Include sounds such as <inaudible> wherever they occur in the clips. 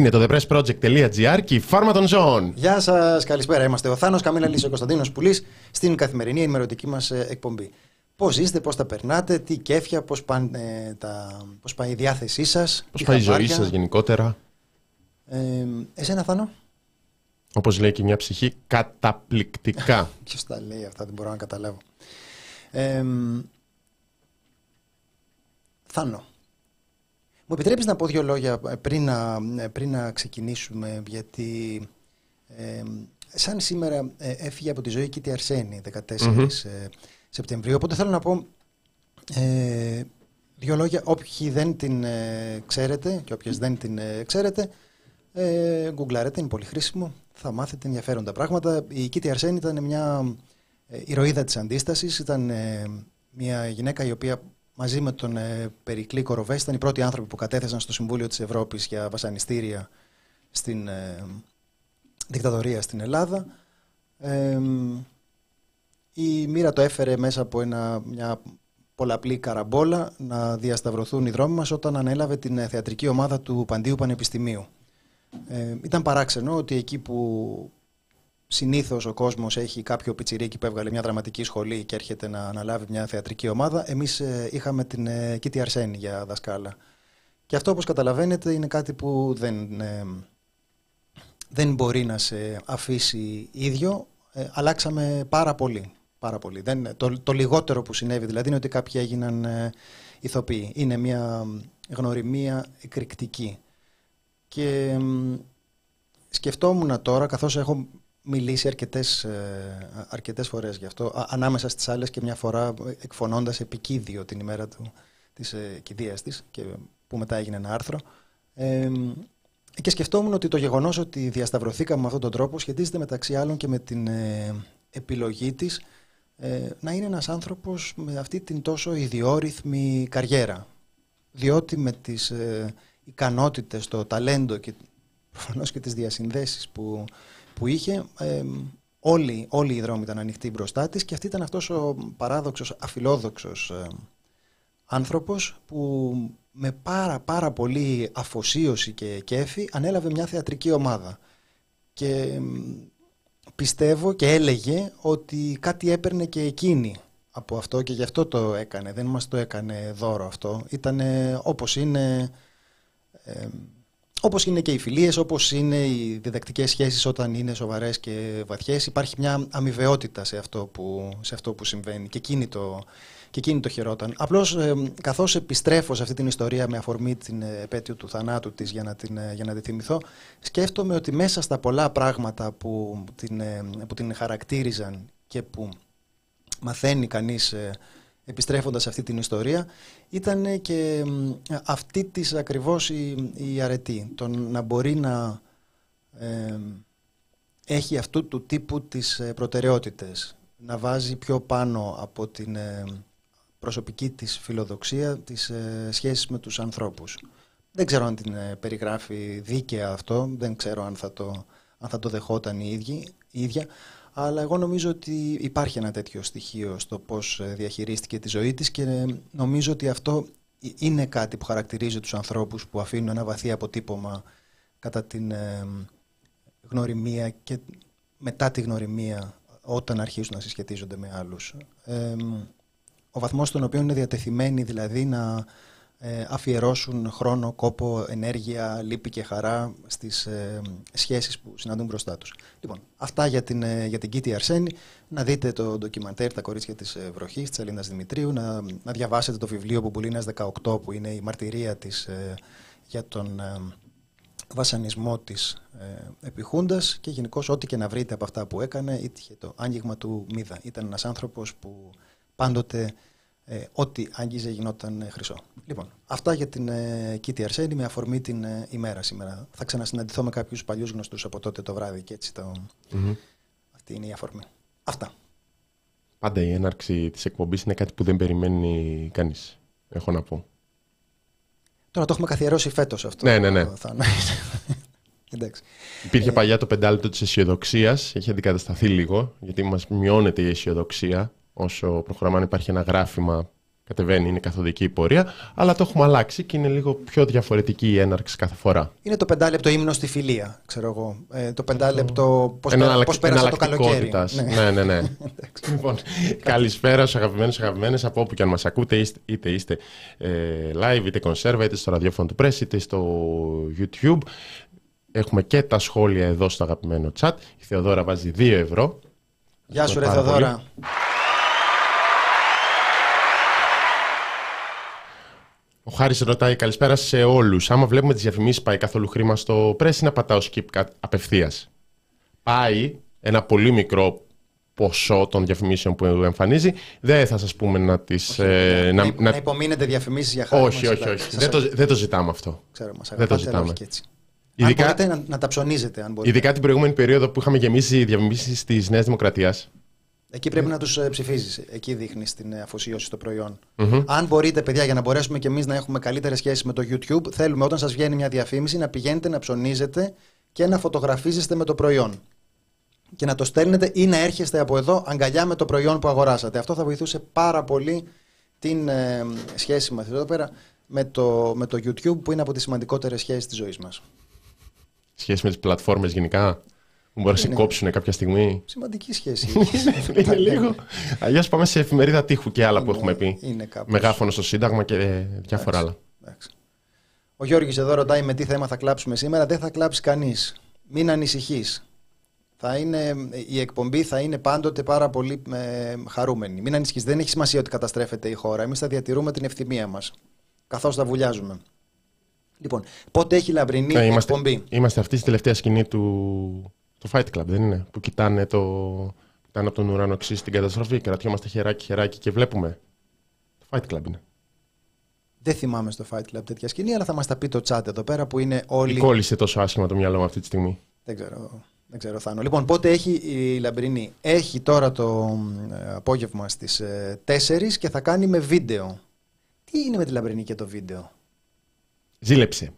Είναι το thepressproject.gr και η φάρμα των ζώων. Γεια σας, καλησπέρα. Είμαστε ο Θάνος Καμίλα Λύση, ο Κωνσταντίνος Πουλής στην καθημερινή ενημερωτική μας εκπομπή. Πώς είστε, πώς τα περνάτε, τι κέφια, πώς πώς πάει η διάθεσή σας. Πώς πάει η ζωή σας γενικότερα. Ε, εσένα, Θάνο; Όπως λέει και μια ψυχή, καταπληκτικά. <laughs> Ποιος τα λέει αυτά, δεν μπορώ να καταλάβω. Ε, Θάνο, μου επιτρέπεις να πω δύο λόγια ε, πριν να, ε, πριν να ξεκινήσουμε, γιατί ε, σαν σήμερα ε, έφυγε από τη ζωή η Κίτη Αρσένη, 14 Σεπτεμβρίου, οπότε θέλω να πω ε, δύο λόγια, όποιοι δεν την ξέρετε και όποιες δεν την ξέρετε, ε, γκουγκλάρετε, είναι πολύ χρήσιμο, θα μάθετε ενδιαφέροντα πράγματα. Η Κίτη Αρσένη ήταν μια ηρωίδα της αντίστασης, ήταν μια γυναίκα η οποία μαζί με τον ε, Περικλή Κοροβές ήταν οι πρώτοι άνθρωποι που κατέθεσαν στο Συμβούλιο της Ευρώπης για βασανιστήρια στην ε, δικτατορία στην Ελλάδα. η μοίρα το έφερε μέσα από ένα, μια πολλαπλή καραμπόλα να διασταυρωθούν οι δρόμοι μας όταν ανέλαβε την ε, θεατρική ομάδα του Παντίου Πανεπιστημίου. Ε, ήταν παράξενο ότι εκεί που Συνήθως ο κόσμος έχει κάποιο πιτσιρίκι που έβγαλε μια δραματική σχολή και έρχεται να αναλάβει μια θεατρική ομάδα. Εμείς ε, είχαμε την ε, Κίτη Αρσένη για δασκάλα. Και αυτό, όπως καταλαβαίνετε, είναι κάτι που δεν, ε, δεν μπορεί να σε αφήσει ίδιο. αλλάξαμε πάρα πολύ. Πάρα πολύ. Δεν, το, το λιγότερο που συνέβη δηλαδή είναι ότι κάποιοι έγιναν ηθοποιοί. Είναι μια γνωριμία εκρηκτική. Και σκεφτόμουν τώρα, καθώς έχω μιλήσει αρκετές, ε, αρκετές φορές γι' αυτό, ανάμεσα στις άλλες και μια φορά εκφωνώντας επικίδιο την ημέρα του, της ε, κηδείας της, και, που μετά έγινε ένα άρθρο. Ε, και σκεφτόμουν ότι το γεγονός ότι διασταυρωθήκαμε με αυτόν τον τρόπο σχετίζεται μεταξύ άλλων και με την ε, επιλογή της ε, να είναι ένας άνθρωπος με αυτή την τόσο ιδιόρυθμη καριέρα. Διότι με τις ε, ικανότητες, το ταλέντο και προφανώς και τις διασυνδέσεις που που είχε, ε, όλοι, όλοι οι δρόμοι ήταν ανοιχτοί μπροστά της και αυτή ήταν αυτός ο παράδοξος, αφιλόδοξος ε, άνθρωπος που με πάρα πάρα πολύ αφοσίωση και κέφι ανέλαβε μια θεατρική ομάδα. Και πιστεύω και έλεγε ότι κάτι έπαιρνε και εκείνη από αυτό και γι' αυτό το έκανε. Δεν μας το έκανε δώρο αυτό. Ήταν όπως είναι... Όπως είναι και οι φιλίες, όπως είναι οι διδακτικές σχέσεις όταν είναι σοβαρές και βαθιές, υπάρχει μια αμοιβαιότητα σε αυτό που, σε αυτό που συμβαίνει. Και εκείνη το, και εκείνη το χαιρόταν. Απλώς ε, καθώς επιστρέφω σε αυτή την ιστορία με αφορμή την επέτειο του θανάτου της για, να την, ε, για να τη θυμηθώ, σκέφτομαι ότι μέσα στα πολλά πράγματα που την, ε, που την χαρακτήριζαν και που μαθαίνει κανείς ε, επιστρέφοντας αυτή την ιστορία, ήταν και αυτή της ακριβώς η, η αρετή. Το να μπορεί να έχει αυτού του τύπου τις ε, προτεραιότητες. Να βάζει πιο πάνω από την ε, προσωπική της φιλοδοξία τις ε, σχέσεις με τους ανθρώπους. Δεν ξέρω αν την περιγράφει δίκαια αυτό, δεν ξέρω αν θα το, αν θα το δεχόταν η, η ίδια, αλλά εγώ νομίζω ότι υπάρχει ένα τέτοιο στοιχείο στο πώς ε, διαχειρίστηκε τη ζωή της και νομίζω ότι αυτό είναι κάτι που χαρακτηρίζει τους ανθρώπους που αφήνουν ένα βαθύ αποτύπωμα κατά την ε, γνωριμία και μετά τη γνωριμία όταν αρχίσουν να συσχετίζονται με άλλους. Ε, ο βαθμός στον οποίο είναι διατεθειμένοι δηλαδή να ε, αφιερώσουν χρόνο, κόπο, ενέργεια, λύπη και χαρά στις ε, σχέσεις που συναντούν μπροστά τους. Λοιπόν, αυτά για την, ε, για την Κίτη Αρσένη. Να δείτε το ντοκιμαντέρ «Τα κορίτσια της ε, βροχής» της Ελλήνας Δημητρίου, να, να διαβάσετε το βιβλίο Μπουμπουλίνας 18 που είναι η μαρτυρία της για τον βασανισμό της ε, επιχούντας και γενικώς ό,τι και να βρείτε από αυτά που έκανε, είχε το άγγιγμα του Μίδα. Ήταν ένας άνθρωπος που πάντοτε ε, ό,τι άγγιζε γινόταν ε, χρυσό. Λοιπόν, αυτά για την ε, Κίτη Αρσένη με αφορμή την ε, ημέρα σήμερα. Θα ξανασυναντηθώ με κάποιους παλιούς γνωστούς από τότε το βράδυ και έτσι το... mm Αυτή είναι η αφορμή. Αυτά. Πάντα η έναρξη της εκπομπής είναι κάτι που δεν περιμένει κανείς. Έχω να πω. Τώρα το έχουμε καθιερώσει φέτος αυτό. Ναι, ναι, ναι. <laughs> Εντάξει. Υπήρχε ε... παλιά το πεντάλεπτο της αισιοδοξίας. Έχει αντικατασταθεί λίγο, γιατί μας μειώνεται η αισιοδοξία όσο προχωράμε, αν υπάρχει ένα γράφημα κατεβαίνει, είναι καθοδική η πορεία, αλλά το έχουμε αλλάξει και είναι λίγο πιο διαφορετική η έναρξη κάθε φορά. Είναι το πεντάλεπτο ύμνο στη φιλία, ξέρω εγώ. Ε, το πεντάλεπτο πώς, πέρα, πώς πέρασε το καλοκαίρι. Ναι, ναι, ναι. <laughs> λοιπόν, καλησπέρα στους αγαπημένους αγαπημένες από όπου και αν μας ακούτε, είτε είστε ε, live, είτε conserva, είτε στο ραδιόφωνο του Press, είτε στο YouTube. Έχουμε και τα σχόλια εδώ στο αγαπημένο chat. Η Θεοδόρα βάζει 2 ευρώ. Γεια σου ρε Θεοδόρα. Ο Χάρης ρωτάει καλησπέρα σε όλους. Άμα βλέπουμε τις διαφημίσεις, πάει καθόλου χρήμα στο press ή να πατάω skip απευθείας; Πάει ένα πολύ μικρό ποσό των διαφημίσεων που εμφανίζει. Δεν θα σας πούμε να τις. Ε, να, να, να υπομείνετε διαφημίσεις για χάρη. Όχι, όχι, όχι. Δεν, το, δεν το ζητάμε αυτό. Ξέρω, μας δεν το ζητάμε. έτσι. Ειδικά, αν μπορείτε να, να τα ψωνίζετε, αν μπορείτε. Ειδικά την προηγούμενη περίοδο που είχαμε γεμίσει διαφημίσεις της Νέας Δημοκρατίας. Εκεί πρέπει να τους ε, ψηφίζεις. Εκεί δείχνεις την ε, αφοσίωση στο προϊόν. Mm-hmm. Αν μπορείτε, παιδιά, για να μπορέσουμε και εμείς να έχουμε καλύτερες σχέσεις με το YouTube, θέλουμε όταν σας βγαίνει μια διαφήμιση να πηγαίνετε να ψωνίζετε και να φωτογραφίζεστε με το προϊόν. Και να το στέλνετε ή να έρχεστε από εδώ αγκαλιά με το προϊόν που αγοράσατε. Αυτό θα βοηθούσε πάρα πολύ την ε, σχέση μας εδώ πέρα με το, με το YouTube, που είναι από τις σημαντικότερες σχέσεις της ζωής μας. Σχέση με τις πλατφόρμες γενικά; Μπορείς να σε κόψουν κάποια στιγμή; Σημαντική σχέση. <laughs> είναι λίγο. Αλλιώς πάμε σε εφημερίδα τείχου και άλλα που έχουμε πει. Μεγάφωνο στο Σύνταγμα και διάφορα άλλα. Ο Γιώργης εδώ ρωτάει με τι θέμα θα κλάψουμε σήμερα. Δεν θα κλάψει κανείς. Μην ανησυχείς. Θα είναι, η εκπομπή θα είναι πάντοτε πάρα πολύ ε, χαρούμενη. Μην ανησυχείς. Δεν έχει σημασία ότι καταστρέφεται η χώρα. Εμείς θα διατηρούμε την ευθυμία μας. Καθώς θα βουλιάζουμε. Λοιπόν, πότε έχει λαμπρινή ε, είμαστε, εκπομπή; Είμαστε αυτή τη τελευταία σκηνή του, το Fight Club, δεν είναι. Που κοιτάνε, το, κοιτάνε από τον ουρανό εξής στην καταστροφή. Κρατιόμαστε χεράκι-χεράκι και βλέπουμε. Το Fight Club είναι. Δεν θυμάμαι στο Fight Club τέτοια σκηνή, αλλά θα μας τα πει το chat εδώ πέρα που είναι όλοι. Τι κόλλησε τόσο άσχημα το μυαλό μου αυτή τη στιγμή. Δεν ξέρω. Δεν ξέρω, Θάνο. Λοιπόν, πότε έχει η Λαμπρινή; Έχει τώρα το ε, απόγευμα στις 4 ε, και θα κάνει με βίντεο. Τι είναι με τη Λαμπρινή και το βίντεο; Ζήλεψε.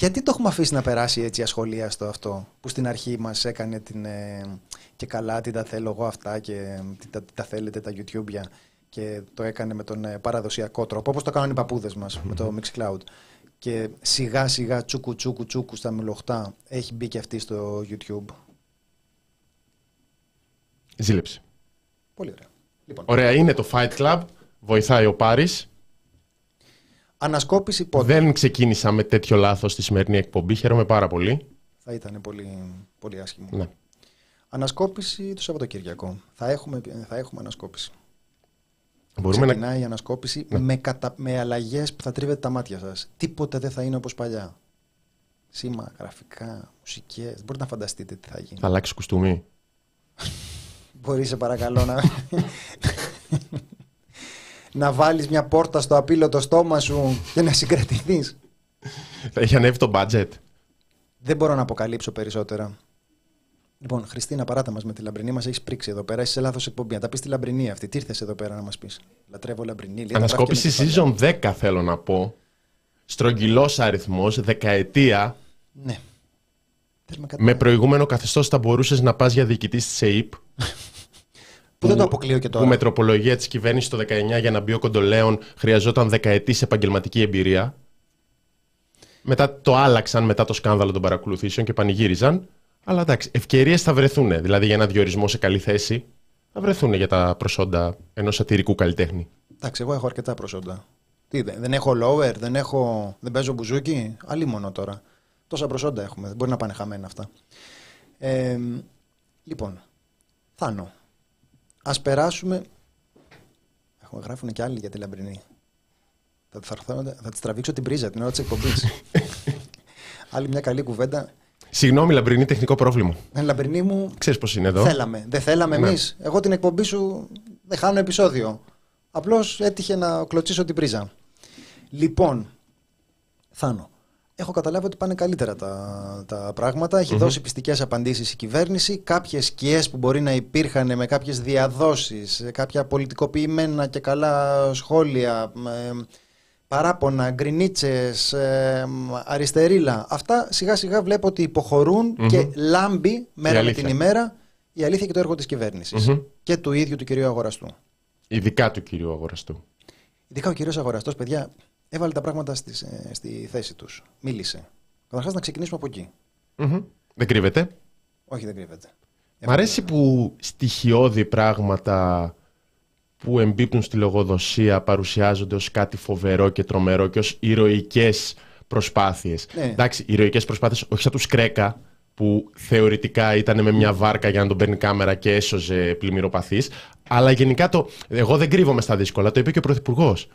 Γιατί το έχουμε αφήσει να περάσει έτσι ασχολίαστο αυτό που στην αρχή μας έκανε την, ε, και καλά τι τα θέλω εγώ αυτά και τι τα, τα θέλετε τα YouTube και το έκανε με τον ε, παραδοσιακό τρόπο όπως το κάνουν οι παππούδες μας με το Mixcloud και σιγά σιγά τσούκου τσούκου τσούκου στα μιλοχτά έχει μπει και αυτή στο YouTube. Ζήλεψε. Πολύ ωραία. Λοιπόν. Ωραία είναι το Fight Club, βοηθάει ο Πάρης Ανασκόπηση πότε; Δεν ξεκίνησα με τέτοιο λάθος στη σημερινή εκπομπή. Χαίρομαι πάρα πολύ. Θα ήταν πολύ, πολύ άσχημο. Ναι. Ανασκόπηση το Σαββατοκύριακο. Θα έχουμε, θα έχουμε ανασκόπηση. Μπορούμε Ξεκινάει να... η ανασκόπηση ναι. με, κατα... με αλλαγές που θα τρίβετε τα μάτια σας. Τίποτε δεν θα είναι όπως παλιά. Σήμα, γραφικά, μουσικές. Μπορείτε να φανταστείτε τι θα γίνει. Θα αλλάξει κουστούμι. Μπορεί, σε παρακαλώ, να <laughs> να βάλεις μια πόρτα στο απίλωτο στόμα σου και να συγκρατηθείς. Θα έχει ανέβει το budget. Δεν μπορώ να αποκαλύψω περισσότερα. Λοιπόν, Χριστίνα, παράτα μας με τη λαμπρινή μας. Έχεις πρίξει εδώ πέρα. Είσαι σε λάθος εκπομπή. Να τα πεις τη λαμπρινή αυτή. Τι ήρθες εδώ πέρα να μας πεις; Λατρεύω λαμπρινή. Ανασκόπηση season 10 θέλω να πω. Στρογγυλός αριθμός, δεκαετία. Ναι. Με προηγούμενο καθεστώς θα μπορούσες να πας για διοικητής της ΕΕΠ. <laughs> Που, δεν το αποκλείω και τώρα. Που με τροπολογία της κυβέρνησης το 19 για να μπει ο Κοντολέων χρειαζόταν δεκαετής επαγγελματική εμπειρία. Μετά το άλλαξαν μετά το σκάνδαλο των παρακολουθήσεων και πανηγύριζαν. Αλλά εντάξει, ευκαιρίες θα βρεθούν. Δηλαδή για ένα διορισμό σε καλή θέση θα βρεθούν για τα προσόντα ενός σατυρικού καλλιτέχνη. Εντάξει, εγώ έχω αρκετά προσόντα. Τι, δεν έχω lower, δεν, έχω, δεν παίζω μπουζούκι; Αλλή μόνο τώρα. Τόσα προσόντα έχουμε. Δεν μπορεί να πάνε χαμένα αυτά. Ε, λοιπόν, Θάνο. Ας περάσουμε... Έχουμε γράφουν και άλλοι για τη Λαμπρινή. Θα, θα, θα, θα τη τραβήξω την πρίζα την ώρα της εκπομπής. <laughs> Άλλη μια καλή κουβέντα. Συγγνώμη, Λαμπρινή, τεχνικό πρόβλημα. Ε, λαμπρινή μου. Ξέρεις πώς είναι εδώ. Θέλαμε. Δεν θέλαμε ναι. εμείς. Εγώ την εκπομπή σου δεν χάνω επεισόδιο. Απλώς έτυχε να κλωτσίσω την πρίζα. Λοιπόν, Θάνο έχω καταλάβει ότι πάνε καλύτερα τα, τα πράγματα. Έχει δώσει πιστικές απαντήσεις η κυβέρνηση. Κάποιες σκιές που μπορεί να υπήρχαν με κάποιες διαδόσεις, κάποια πολιτικοποιημένα και καλά σχόλια, παράπονα, γκρινίτσες, αριστερίλα. Αυτά σιγά σιγά βλέπω ότι και λάμπει μέρα με την ημέρα η αλήθεια και το έργο της κυβέρνησης. Και του ίδιου του κυρίου Αγοραστού. Ειδικά του κυρίου Αγοραστού. Ειδικά ο κύριος Αγοραστός, παιδιά, έβαλε τα πράγματα στη, ε, στη θέση τους. Μίλησε. Καταρχάς να ξεκινήσουμε από εκεί. Μμμ. Δεν κρύβεται; Όχι, δεν κρύβεται. Μ' αρέσει που στοιχειώδη πράγματα που εμπίπτουν στη λογοδοσία παρουσιάζονται ως κάτι φοβερό και τρομερό και ως ηρωικές προσπάθειες. Ναι. Εντάξει, ηρωικές προσπάθειες όχι σαν τους Κρέκα που θεωρητικά ήταν με μια βάρκα για να τον παίρνει κάμερα και έσωζε πλημμυροπαθείς, αλλά γενικά το... Εγώ δεν κρύβομαι στα δύσκολα, το είπε και ο Πρωθυπουργός.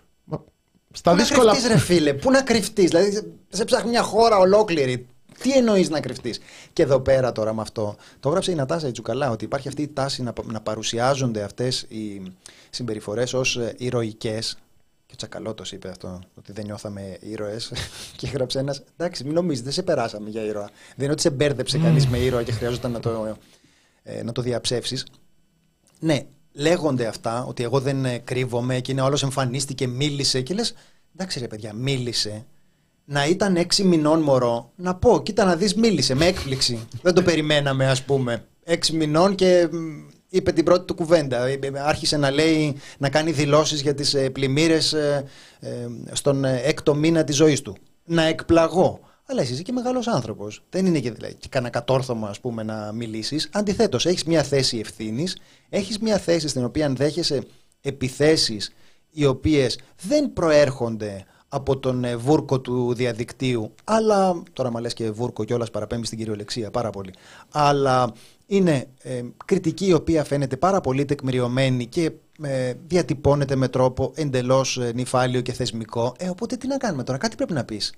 Στα Πού δύσκολα... να κρυφτείς ρε φίλε, πού να κρυφτείς, δηλαδή σε ψάχνει μια χώρα ολόκληρη. Τι εννοείς να κρυφτείς; Και εδώ πέρα τώρα με αυτό, το έγραψε η Νατάσα Ιτσουκαλά, ότι υπάρχει αυτή η τάση να, να παρουσιάζονται αυτές οι συμπεριφορές ως ε, ηρωικές. Και ο Τσακαλώτος είπε αυτό, ότι δεν νιώθαμε ήρωες. <laughs> και έγραψε ένας, εντάξει μην νομίζεις, δεν σε περάσαμε για ήρωα. Δεν είναι ότι σε μπέρδεψε κανείς με ήρωα και χρειάζονταν να το, ε, να το διαψεύσεις. Ναι, λέγονται αυτά, ότι εγώ δεν ε, κρύβομαι και είναι όλος εμφανίστηκε, μίλησε και λες, εντάξει ρε παιδιά, μίλησε. Να ήταν έξι μηνών μωρό, να πω, κοίτα να δεις μίλησε, με έκπληξη. <laughs> δεν το περιμέναμε ας πούμε. Έξι μηνών και μ, είπε την πρώτη του κουβέντα. Ε, ε, Άρχισε να λέει, να κάνει δηλώσεις για τις ε, πλημμύρες ε, ε, στον ε, έκτο μήνα της ζωής του. Να εκπλαγώ. Αλλά εσύ είσαι και μεγάλος άνθρωπος. Δεν είναι και, δηλαδή, και κανένα κατόρθωμα ας πούμε, να μιλήσεις. Αντιθέτως, έχεις μια θέση ευθύνης, έχεις μια θέση στην οποία δέχεσαι επιθέσεις οι οποίες δεν προέρχονται από τον ε, βούρκο του διαδικτύου, αλλά τώρα μα λες και βούρκο κιόλας παραπέμπει στην κυριολεξία πάρα πολύ, αλλά είναι ε, κριτική η οποία φαίνεται πάρα πολύ τεκμηριωμένη και ε, διατυπώνεται με τρόπο εντελώς ε, νυφάλιο και θεσμικό. Ε, οπότε τι να κάνουμε τώρα, κάτι πρέπει να πεις.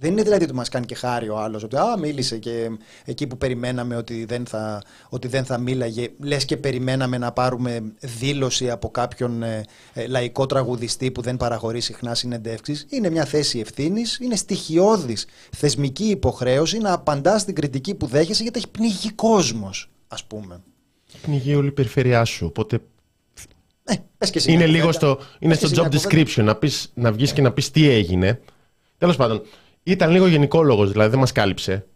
Δεν είναι δηλαδή ότι μας κάνει και χάρη ο άλλος, ότι α, μίλησε και εκεί που περιμέναμε ότι δεν, θα, ότι δεν θα μίλαγε, λες και περιμέναμε να πάρουμε δήλωση από κάποιον ε, ε, λαϊκό τραγουδιστή που δεν παραχωρεί συχνά συνεντεύξεις. Είναι μια θέση ευθύνης, είναι στοιχειώδης θεσμική υποχρέωση να απαντά στην κριτική που δέχεσαι γιατί έχει πνιγεί κόσμος, ας πούμε. Πνιγεί όλη η περιφερειά σου, οπότε Ε, πες και εσύ είναι μια λίγο κουβέντα. στο, είναι Πες και στο εσύ job μια κουβέντα. description να, πεις, να βγεις και να πεις τι έγινε. Τέλος πάντων, ήταν λίγο γενικόλογος, δηλαδή δεν μας κάλυψε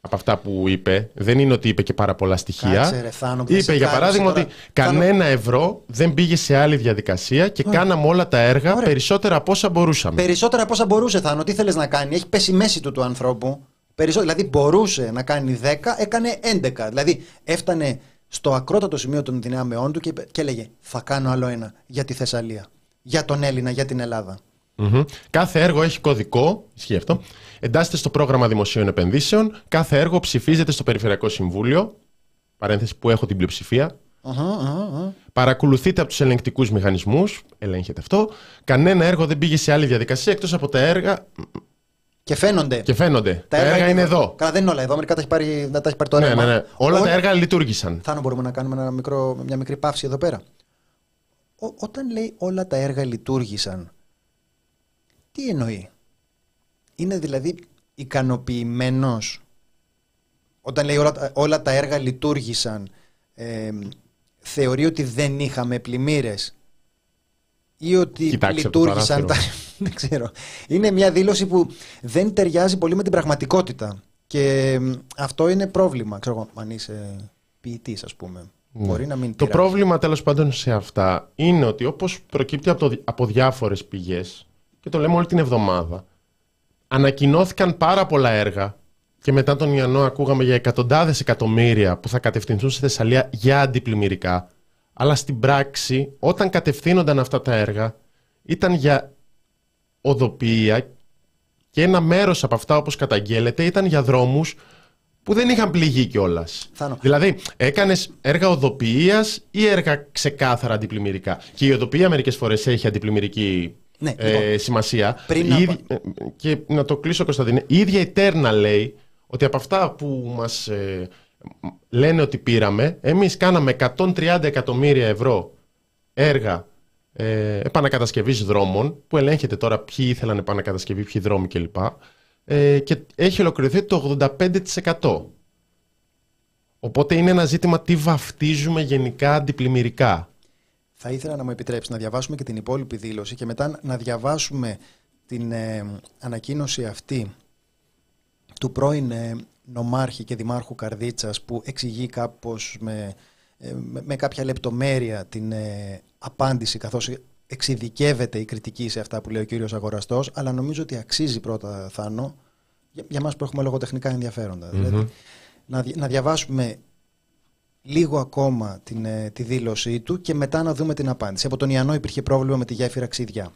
από αυτά που είπε. Δεν είναι ότι είπε και πάρα πολλά στοιχεία. Κάτσε, ρε, Θάνο, που δεν είπε σε για κάλυψε παράδειγμα τώρα. ότι κανένα ευρώ δεν πήγε σε άλλη διαδικασία και κάναμε όλα τα έργα Ωραία. περισσότερα από όσα μπορούσαμε. Περισσότερα από όσα μπορούσε, Θάνο. Τι θέλεις να κάνει; Έχει πέσει η μέση του του ανθρώπου. Περισσότερο, δηλαδή μπορούσε να κάνει 10, έκανε 11. Δηλαδή έφτανε στο ακρότατο σημείο των δυνάμεών του και, είπε- και έλεγε Θα κάνω άλλο ένα για τη Θεσσαλία. Για τον Έλληνα, για την Ελλάδα. Μμμ. Κάθε έργο έχει κωδικό, ισχύει αυτό. Εντάσσεται στο πρόγραμμα δημοσίων επενδύσεων. Κάθε έργο ψηφίζεται στο Περιφερειακό Συμβούλιο. Παρένθεση που έχω την πλειοψηφία. Αχα, αχα, αχα. Παρακολουθείται από τους ελεγκτικούς μηχανισμούς. Ελέγχεται αυτό. Κανένα έργο δεν πήγε σε άλλη διαδικασία εκτός από τα έργα. Και φαίνονται. Και φαίνονται. Τα, έργα είναι εδώ. Καλά, δεν είναι όλα εδώ. Μερικά τα έχει πάρει, δεν τα έχει πάρει το Ναι, ρεύμα. ναι, ναι. Όλα Ό- τα έργα λειτουργήσαν. Θάνο, μπορούμε να κάνουμε ένα μικρό, μια μικρή παύση εδώ πέρα. Ο, όταν λέει όλα τα έργα λειτουργήσαν, τι εννοεί; Είναι δηλαδή ικανοποιημένος όταν λέει όλα, τα- όλα τα έργα λειτουργήσαν ε, θεωρεί ότι δεν είχαμε πλημμύρες ή ότι Κοιτάξτε από το λειτουργήσαν τα... <laughs> δεν ξέρω. Είναι μια δήλωση που δεν ταιριάζει πολύ με την πραγματικότητα και μ, αυτό είναι πρόβλημα. Ξέρω εγώ, αν είσαι ποιητής ας πούμε. Μπορεί να μην Ναι. Το ταιριάζει. πρόβλημα τέλος πάντων σε αυτά είναι ότι όπως προκύπτει από, το, από διάφορες πηγές, και το λέμε όλη την εβδομάδα, ανακοινώθηκαν πάρα πολλά έργα και μετά τον Ιαννό ακούγαμε για εκατοντάδες εκατομμύρια που θα κατευθυνθούν στη Θεσσαλία για αντιπλημμυρικά. Αλλά στην πράξη, όταν κατευθύνονταν αυτά τα έργα, ήταν για οδοποιία και ένα μέρος από αυτά, όπως καταγγέλλεται, ήταν για δρόμους που δεν είχαν πληγεί κιόλας. Θάνο. Δηλαδή, έκανες έργα οδοποιίας ή έργα ξεκάθαρα αντιπλημμυρικά; Και η οδοποιία μερικές φορές έχει αντιπλημμυρική Ναι, ε, λοιπόν, σημασία. πριν Η να ίδια- ε, και να το κλείσω, Κωνσταντίνε. Η ίδια η Τέρνα λέει ότι από αυτά που μας ε, λένε ότι πήραμε, εμείς κάναμε 130 εκατομμύρια ευρώ έργα ε, επανακατασκευής δρόμων, που ελέγχεται τώρα ποιοι ήθελαν επανακατασκευή, ποιοι δρόμοι κλπ. Ε, και έχει ολοκληρωθεί το 85%. Οπότε είναι ένα ζήτημα τι βαφτίζουμε γενικά αντιπλημμυρικά. Θα ήθελα να μου επιτρέψεις να διαβάσουμε και την υπόλοιπη δήλωση και μετά να διαβάσουμε την ε, ανακοίνωση αυτή του πρώην ε, νομάρχη και δημάρχου Καρδίτσας που εξηγεί κάπως με, ε, με, με κάποια λεπτομέρεια την ε, απάντηση καθώς εξειδικεύεται η κριτική σε αυτά που λέει ο κύριος Αγοραστός, αλλά νομίζω ότι αξίζει πρώτα, Θάνο, για, για μας που έχουμε λογοτεχνικά ενδιαφέροντα. Δηλαδή, να, να διαβάσουμε λίγο ακόμα την, ε, τη δήλωσή του και μετά να δούμε την απάντηση. Από τον Ιαννό υπήρχε πρόβλημα με τη γέφυρα Ξηδιά.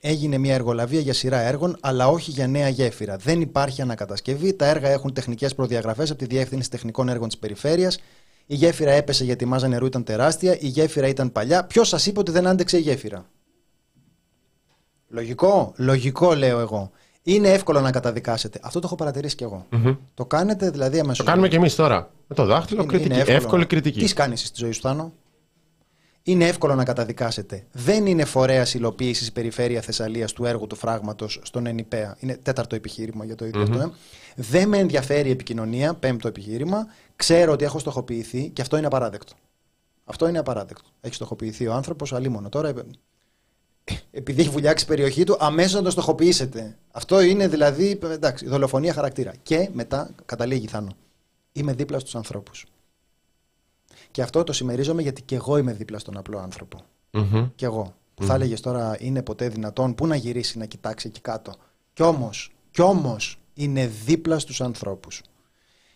Έγινε μια εργολαβία για σειρά έργων, αλλά όχι για νέα γέφυρα. Δεν υπάρχει ανακατασκευή. Τα έργα έχουν τεχνικές προδιαγραφές από τη Διεύθυνση Τεχνικών Έργων της Περιφέρειας. Η γέφυρα έπεσε γιατί η μάζα νερού ήταν τεράστια. Η γέφυρα ήταν παλιά. Ποιος σας είπε ότι δεν άντεξε η γέφυρα; Λογικό, λογικό λέω εγώ. Είναι εύκολο να καταδικάσετε. Αυτό το έχω παρατηρήσει κι εγώ. Το κάνετε δηλαδή αμέσως. Το κάνουμε κι εμείς τώρα. Με το δάχτυλο, είναι, κριτική. Είναι εύκολη κριτική. Τι κάνει στη ζωή σου, Θάνο; Είναι εύκολο να καταδικάσετε. Δεν είναι φορέας υλοποίησης περιφέρεια Θεσσαλίας του έργου του φράγματος στον ΕΝΙΠΕΑ. Είναι τέταρτο επιχείρημα για το ίδιο αυτό. Ε. Δεν με ενδιαφέρει η επικοινωνία. Πέμπτο επιχείρημα. Ξέρω ότι έχω στοχοποιηθεί και αυτό είναι απαράδεκτο. Αυτό είναι απαράδεκτο. Έχει στοχοποιηθεί ο άνθρωπος, αλίμονο. Τώρα επειδή έχει βουλιάξει η περιοχή του, αμέσως να το στοχοποιήσετε. Αυτό είναι δηλαδή εντάξει, δολοφονία χαρακτήρα. Και μετά καταλήγει Θάνο. Είμαι δίπλα στους ανθρώπους. Και αυτό το συμμερίζομαι γιατί και εγώ είμαι δίπλα στον απλό άνθρωπο. Mm-hmm. Και εγώ. Που θα έλεγες τώρα είναι ποτέ δυνατόν, πού να γυρίσει να κοιτάξει εκεί κάτω. Κι όμως, κι όμως είναι δίπλα στους ανθρώπους.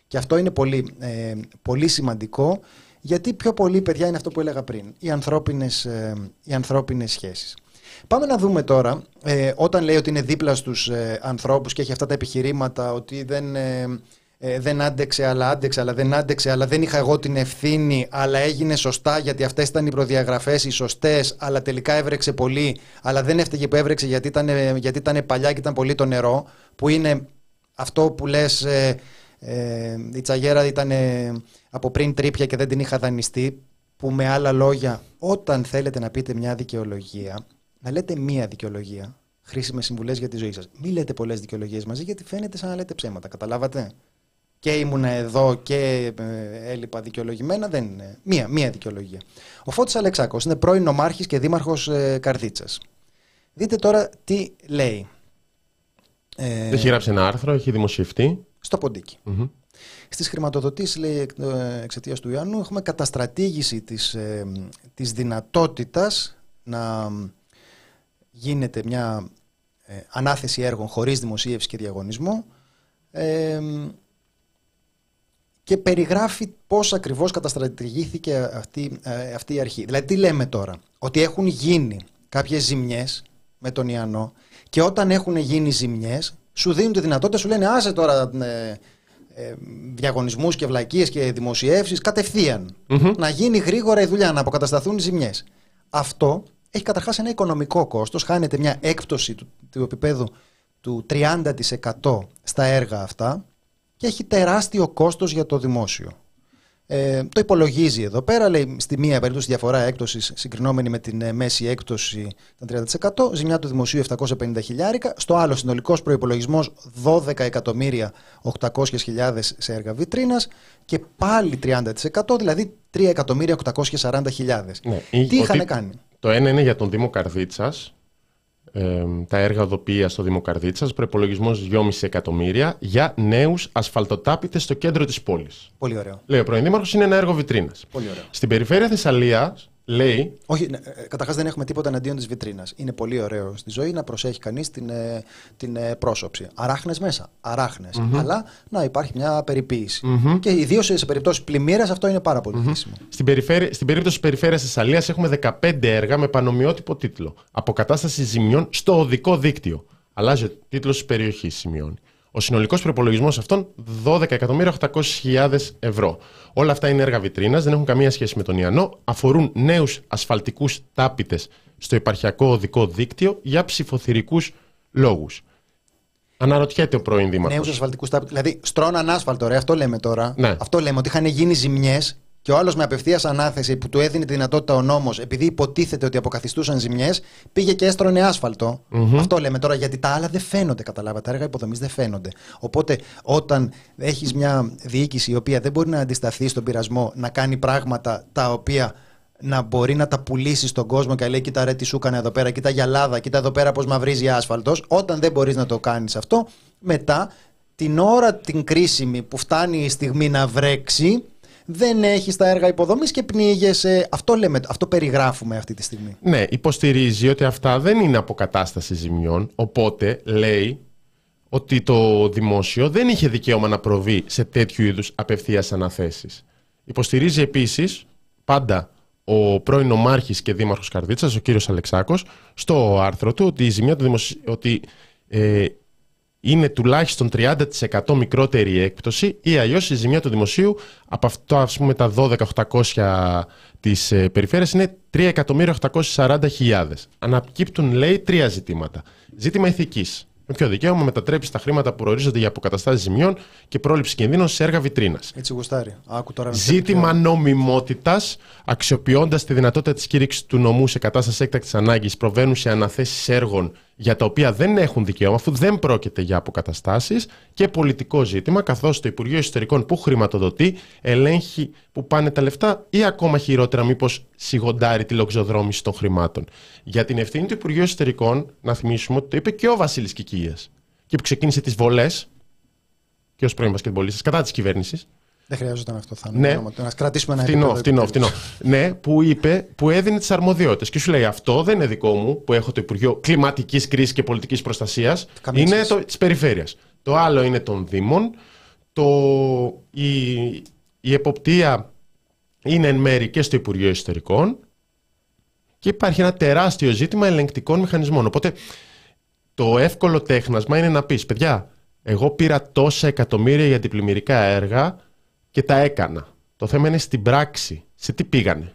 Και αυτό είναι πολύ, ε, πολύ σημαντικό γιατί πιο πολύ, παιδιά, είναι αυτό που έλεγα πριν. Οι ανθρώπινες, ε, οι ανθρώπινες σχέσεις. Πάμε να δούμε τώρα, ε, όταν λέει ότι είναι δίπλα στους ε, ανθρώπους και έχει αυτά τα επιχειρήματα ότι δεν, ε, ε, δεν άντεξε αλλά άντεξε αλλά δεν άντεξε αλλά δεν είχα εγώ την ευθύνη αλλά έγινε σωστά γιατί αυτές ήταν οι προδιαγραφές οι σωστές αλλά τελικά έβρεξε πολύ αλλά δεν έφταιγε που έβρεξε γιατί ήταν, γιατί ήταν παλιά και ήταν πολύ το νερό που είναι αυτό που λες ε, η τσαγέρα ήταν από πριν τρίπια και δεν την είχα δανειστεί που με άλλα λόγια όταν θέλετε να πείτε μια δικαιολογία να λέτε μία δικαιολογία. Χρήσιμες συμβουλές για τη ζωή σας. Μην λέτε πολλές δικαιολογίες μαζί, γιατί φαίνεται σαν να λέτε ψέματα. Καταλάβατε; Και ήμουνα εδώ και ε, έλειπα δικαιολογημένα. Δεν είναι. Μία, μία δικαιολογία. Ο Φώτης Αλεξάκος είναι πρώην νομάρχης και δήμαρχος ε, Καρδίτσας. Δείτε τώρα τι λέει. Ε, έχει γράψει ένα άρθρο, έχει δημοσιευτεί. Στο ποντίκι. Mm-hmm. Στις χρηματοδοτήσεις, λέει, ε, εξαιτίας του Ιωάννου, έχουμε καταστρατήγηση της, ε, της δυνατότητας να γίνεται μια ε, ανάθεση έργων χωρίς δημοσίευση και διαγωνισμό ε, και περιγράφει πώς ακριβώς καταστρατηγήθηκε αυτή, ε, αυτή η αρχή. Δηλαδή τι λέμε τώρα, ότι έχουν γίνει κάποιες ζημιές με τον Ιαννό και όταν έχουν γίνει ζημιές σου δίνουν τη δυνατότητα, σου λένε άσε τώρα ε, ε, διαγωνισμούς και βλακίες και δημοσιεύσεις Να γίνει γρήγορα η δουλειά, να αποκατασταθούν οι ζημιές. Αυτό έχει καταρχάς ένα οικονομικό κόστος, χάνεται μια έκπτωση του, του επίπεδου του 30% στα έργα αυτά και έχει τεράστιο κόστος για το δημόσιο. Ε, το υπολογίζει εδώ πέρα, λέει στη μία περίπτωση διαφορά έκπτωσης συγκρινόμενη με την ε, μέση έκπτωση των 30%, ζημιά του δημοσίου 750 χιλιάρικα, στο άλλο συνολικός προπολογισμό 12 εκατομμύρια 800 σε έργα βιτρίνας και πάλι 30%, δηλαδή 3 εκατομμύρια 840 Ναι, Τι είχαν κάνει; Το ένα είναι για τον Δήμο Καρδίτσας. Ε, τα έργα οδοποιίας στο Δήμο Καρδίτσας, προπολογισμός 2,5 εκατομμύρια για νέους ασφαλτοτάπητες στο κέντρο της πόλης. Πολύ ωραίο. Λέει ο πρώην Δήμαρχος, είναι ένα έργο βιτρίνας. Πολύ ωραίο. Στην περιφέρεια Θεσσαλίας, λέει. Όχι, ναι, ε, καταρχάς δεν έχουμε τίποτα εναντίον της βιτρίνας. Είναι πολύ ωραίο στη ζωή να προσέχει κανείς την, ε, την ε, πρόσωψη. Αράχνες μέσα. Αράχνες. Αλλά να υπάρχει μια περιποίηση. Mm-hmm. Και ιδίως σε περιπτώσεις πλημμύρας αυτό είναι πάρα πολύ χρήσιμο. Στην, περιφέρεια, στην περίπτωση της περιφέρειας Θεσσαλία έχουμε 15 έργα με πανομοιότυπο τίτλο. Αποκατάσταση ζημιών στο οδικό δίκτυο. Αλλάζει ο τίτλος της περιοχής, σημειώνει. Ο συνολικός προπολογισμός αυτών 12.800.000 ευρώ. Όλα αυτά είναι έργα βιτρίνας, δεν έχουν καμία σχέση με τον Ιαννό. Αφορούν νέους ασφαλτικούς τάπητες στο επαρχιακό οδικό δίκτυο για ψηφοθυρικούς λόγους. Αναρωτιέται ο πρώην Δήμαρχος. Νέου ασφαλτικούς τάπητες. Δηλαδή, στρώναν άσφαλτο, ρε, αυτό λέμε τώρα. Ναι. Αυτό λέμε, ότι είχαν γίνει ζημιές και ο άλλος με απευθείας ανάθεση που του έδινε τη δυνατότητα ο νόμος, επειδή υποτίθεται ότι αποκαθιστούσαν ζημιές, πήγε και έστρωνε άσφαλτο. Mm-hmm. Αυτό λέμε τώρα, γιατί τα άλλα δεν φαίνονται, καταλάβατε. Τα έργα υποδομής δεν φαίνονται. Οπότε, όταν έχεις μια διοίκηση η οποία δεν μπορεί να αντισταθεί στον πειρασμό να κάνει πράγματα τα οποία να μπορεί να τα πουλήσει στον κόσμο και λέει: Κοίτα, ρε, τι σου έκανε εδώ πέρα, κοίτα γυαλάδα, κοίτα εδώ πέρα πώς μαυρίζει άσφαλτος. Όταν δεν μπορείς να το κάνεις αυτό, μετά την ώρα την κρίσιμη που φτάνει η στιγμή να βρέξει, δεν έχεις τα έργα υποδομής και πνίγεσαι. Αυτό, λέμε, αυτό περιγράφουμε αυτή τη στιγμή. Ναι, υποστηρίζει ότι αυτά δεν είναι αποκατάσταση ζημιών. Οπότε λέει ότι το δημόσιο δεν είχε δικαίωμα να προβεί σε τέτοιου είδους απευθείας αναθέσεις. Υποστηρίζει επίσης πάντα ο πρώην ομάρχης και δήμαρχος Καρδίτσας, ο κύριος Αλεξάκος, στο άρθρο του ότι η ζημιά του δημοσίου. Ότι, ε, είναι τουλάχιστον 30% μικρότερη έκπτωση ή αλλιώς η ζημιά του δημοσίου από αυτό ας πούμε τα 12.800 της ε, περιφέρειας είναι 3.840.000. Ανακύπτουν λέει τρία ζητήματα. Ζήτημα ηθικής με ποιο δικαίωμα μετατρέψεις τα χρήματα που προορίζονται για αποκαταστάσεις ζημιών και πρόληψη κινδύνων σε έργα βιτρίνας. Έτσι γουστάρει. Άκου τώρα Ζήτημα νομιμότητας, αξιοποιώντας τη δυνατότητα της κήρυξης του νομού σε κατάσταση έκτακτης ανάγκης, προβαίνουν σε αναθέσεις έργων για τα οποία δεν έχουν δικαίωμα, αφού δεν πρόκειται για αποκαταστάσεις. Και πολιτικό ζήτημα, καθώς το Υπουργείο Εσωτερικών που χρηματοδοτεί ελέγχει που πάνε τα λεφτά ή ακόμα χειρότερα, μήπως σιγοντάρει τη λοξοδρόμηση των χρημάτων. Για την ευθύνη του Υπουργείου Εσωτερικών, να θυμίσουμε ότι το είπε και ο Βασίλης Κικία. Και που ξεκίνησε τις βολές και ως πρώην μπασκετμπολίστας κατά της κυβέρνησης. Δεν χρειάζονταν αυτό, θα Ναι. Να κρατήσουμε ένα Φτηνό, επίπεδο φτηνό, επιτέλους. φτηνό. ναι, που είπε, που έδινε τις αρμοδιότητες. Και σου λέει αυτό δεν είναι δικό μου, που έχω το Υπουργείο Κλιματικής Κρίσης και Πολιτικής Προστασίας. Καμία Είναι σχέση. το, της περιφέρειας. Το άλλο είναι των Δήμων. Το, η, η εποπτεία είναι εν μέρη και στο Υπουργείο Εσωτερικών. Και υπάρχει ένα τεράστιο ζήτημα ελεγκτικών μηχανισμών. Οπότε το εύκολο τέχνασμα είναι να πεις, παιδιά, εγώ πήρα τόσα εκατομμύρια για αντιπλημμυρικά έργα και τα έκανα. Το θέμα είναι στην πράξη. Σε τι πήγανε.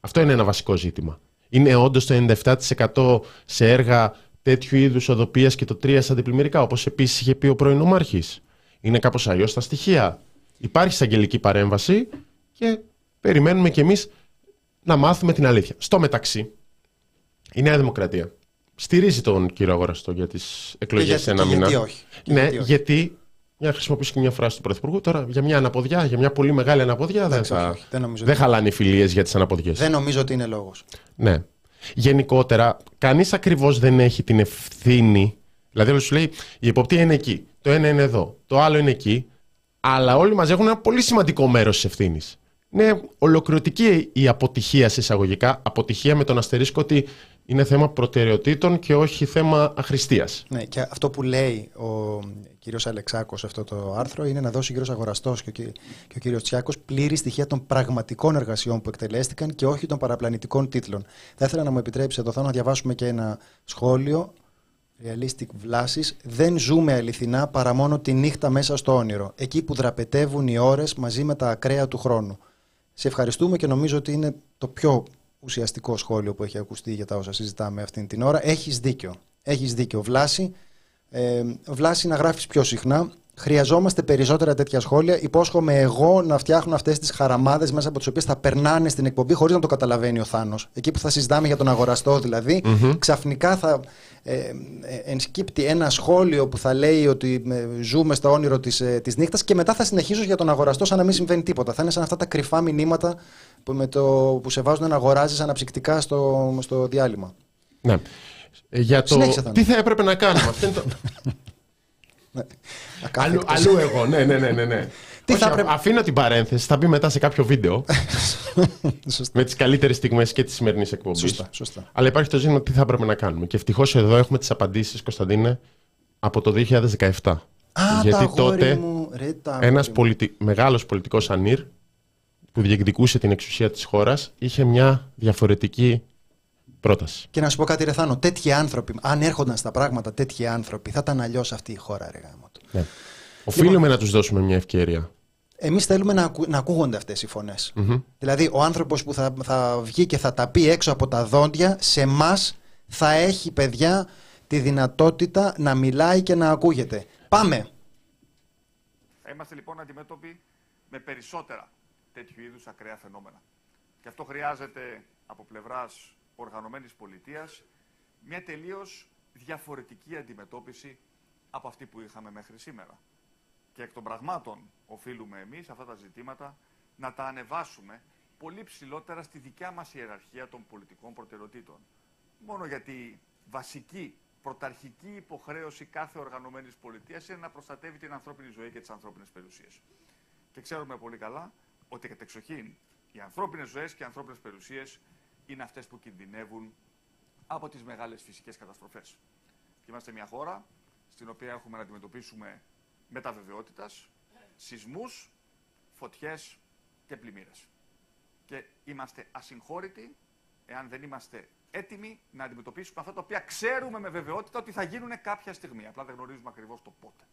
Αυτό είναι ένα βασικό ζήτημα. Είναι όντως το 97% σε έργα τέτοιου είδους οδοπία και το 3% σε αντιπλημμυρικά, όπως επίσης είχε πει ο πρώην Ομάρχης. Είναι κάπως αλλιώς τα στοιχεία. Υπάρχει εισαγγελική παρέμβαση και περιμένουμε κι εμείς να μάθουμε την αλήθεια. Στο μεταξύ, η Νέα Δημοκρατία στηρίζει τον κύριο Αγοραστό για τις Και εκλογές γιατί- σε ένα και μήνα. Γιατί όχι. Και Ναι, γιατί όχι. γιατί. Για να χρησιμοποιήσω και μια φράση του Πρωθυπουργού. Τώρα για μια αναποδιά, για μια πολύ μεγάλη αναποδιά δεν, Εντάξει, όχι, θα... όχι. Δεν νομίζω δεν ότι- χαλάνε οι φιλίες για τις αναποδιές. Δεν νομίζω ότι είναι λόγος. Ναι. Γενικότερα, κανείς ακριβώς δεν έχει την ευθύνη. Δηλαδή, όλος σου λέει η εποπτεία είναι εκεί. Το ένα είναι εδώ. Το άλλο είναι εκεί. Αλλά όλοι μαζί έχουν ένα πολύ σημαντικό μέρος της ευθύνης. Είναι ολοκληρωτική η αποτυχία σε εισαγωγικά. Αποτυχία με τον αστερίσκο ότι είναι θέμα προτεραιοτήτων και όχι θέμα αχρηστίας. Ναι, και αυτό που λέει ο κύριος Αλεξάκος σε αυτό το άρθρο είναι να δώσει ο κύριος Αγοραστός και ο, κυ- και ο κύριος Τσιάκος πλήρη στοιχεία των πραγματικών εργασιών που εκτελέστηκαν και όχι των παραπλανητικών τίτλων. Θα ήθελα να μου επιτρέψει εδώ θα να διαβάσουμε και ένα σχόλιο. Realistic βλάσης. Δεν ζούμε αληθινά παρά μόνο τη νύχτα μέσα στο όνειρο. Εκεί που δραπετεύουν οι ώρες μαζί με τα ακραία του χρόνου. Σε ευχαριστούμε και νομίζω ότι είναι το πιο ουσιαστικό σχόλιο που έχει ακουστεί για τα όσα συζητάμε αυτήν την ώρα. Έχεις δίκιο. Έχεις δίκιο. Βλάση, ε, Βλάση να γράφεις πιο συχνά. Χρειαζόμαστε περισσότερα τέτοια σχόλια. Υπόσχομαι εγώ να φτιάχνω αυτές τις χαραμάδες μέσα από τις οποίες θα περνάνε στην εκπομπή χωρίς να το καταλαβαίνει ο Θάνος. Εκεί που θα συζητάμε για τον αγοραστό δηλαδή, ξαφνικά θα ε, ε, ενσκύπτει ένα σχόλιο που θα λέει ότι ε, ζούμε στο όνειρο της ε, της νύχτας και μετά θα συνεχίσω για τον αγοραστό σαν να μην συμβαίνει τίποτα. Θα είναι σαν αυτά τα κρυφά μηνύματα που, με το, που σε βάζουν να αγοράζεις αναψυκτικά στο, στο διάλειμμα. Ναι. Ε, Για το... Συνέχισε, Θάνο. Τι θα έπρεπε να κάνουμε. Αυτό είναι το... αλλού, Ακάθεκτος. αλλού εγώ, ναι, ναι, ναι. ναι, ναι. Τι Όχι, θα α- έπρεπε- Αφήνω την παρένθεση, θα μπει μετά σε κάποιο βίντεο <laughs> Σωστά. με τις καλύτερες στιγμές και τη σημερινή εκπομπή. Σωστά, σωστά. Αλλά υπάρχει το ζήτημα τι θα έπρεπε να κάνουμε. Και ευτυχώς εδώ έχουμε τις απαντήσεις, Κωνσταντίνε, από το 2017. Α, Γιατί τα αγόρι τότε μου, ρε, τα αγόρι ένας μου. πολιτι... μεγάλος πολιτικός ανήρ που διεκδικούσε την εξουσία της χώρας είχε μια διαφορετική πρόταση. Και να σου πω κάτι, ρε Θάνο, τέτοιοι άνθρωποι, αν έρχονταν στα πράγματα τέτοιοι άνθρωποι, θα ήταν αλλιώς αυτή η χώρα, ρε γάμο του. Ναι. Οφείλουμε να τους δώσουμε μια ευκαιρία. Εμείς θέλουμε να, ακου- να ακούγονται αυτές οι φωνές. Δηλαδή, ο άνθρωπος που θα, θα βγει και θα τα πει έξω από τα δόντια, σε εμά θα έχει παιδιά τη δυνατότητα να μιλάει και να ακούγεται. Πάμε! Θα είμαστε λοιπόν αντιμέτωποι με περισσότερα τέτοιου είδους ακραία φαινόμενα. Και αυτό χρειάζεται από πλευράς οργανωμένης πολιτείας μια τελείως διαφορετική αντιμετώπιση από αυτή που είχαμε μέχρι σήμερα. Και εκ των πραγμάτων οφείλουμε εμείς αυτά τα ζητήματα να τα ανεβάσουμε πολύ ψηλότερα στη δικιά μας ιεραρχία των πολιτικών προτεραιοτήτων. Μόνο γιατί βασική, πρωταρχική υποχρέωση κάθε οργανωμένης πολιτείας είναι να προστατεύει την ανθρώπινη ζωή και τις ανθρώπινες περιουσίες. Και ξέρουμε πολύ καλά ότι κατεξοχήν οι ανθρώπινες ζωές και οι ανθρώπινες περιουσίες είναι αυτές που κινδυνεύουν από τις μεγάλες φυσικές καταστροφές. Και είμαστε μια χώρα στην οποία έχουμε να αντιμετωπίσουμε μεταβεβαιότητας, σεισμούς, φωτιές και πλημμύρες. Και είμαστε ασυγχώρητοι εάν δεν είμαστε έτοιμοι να αντιμετωπίσουμε αυτά τα οποία ξέρουμε με βεβαιότητα ότι θα γίνουν κάποια στιγμή. Απλά δεν γνωρίζουμε ακριβώς το πότε.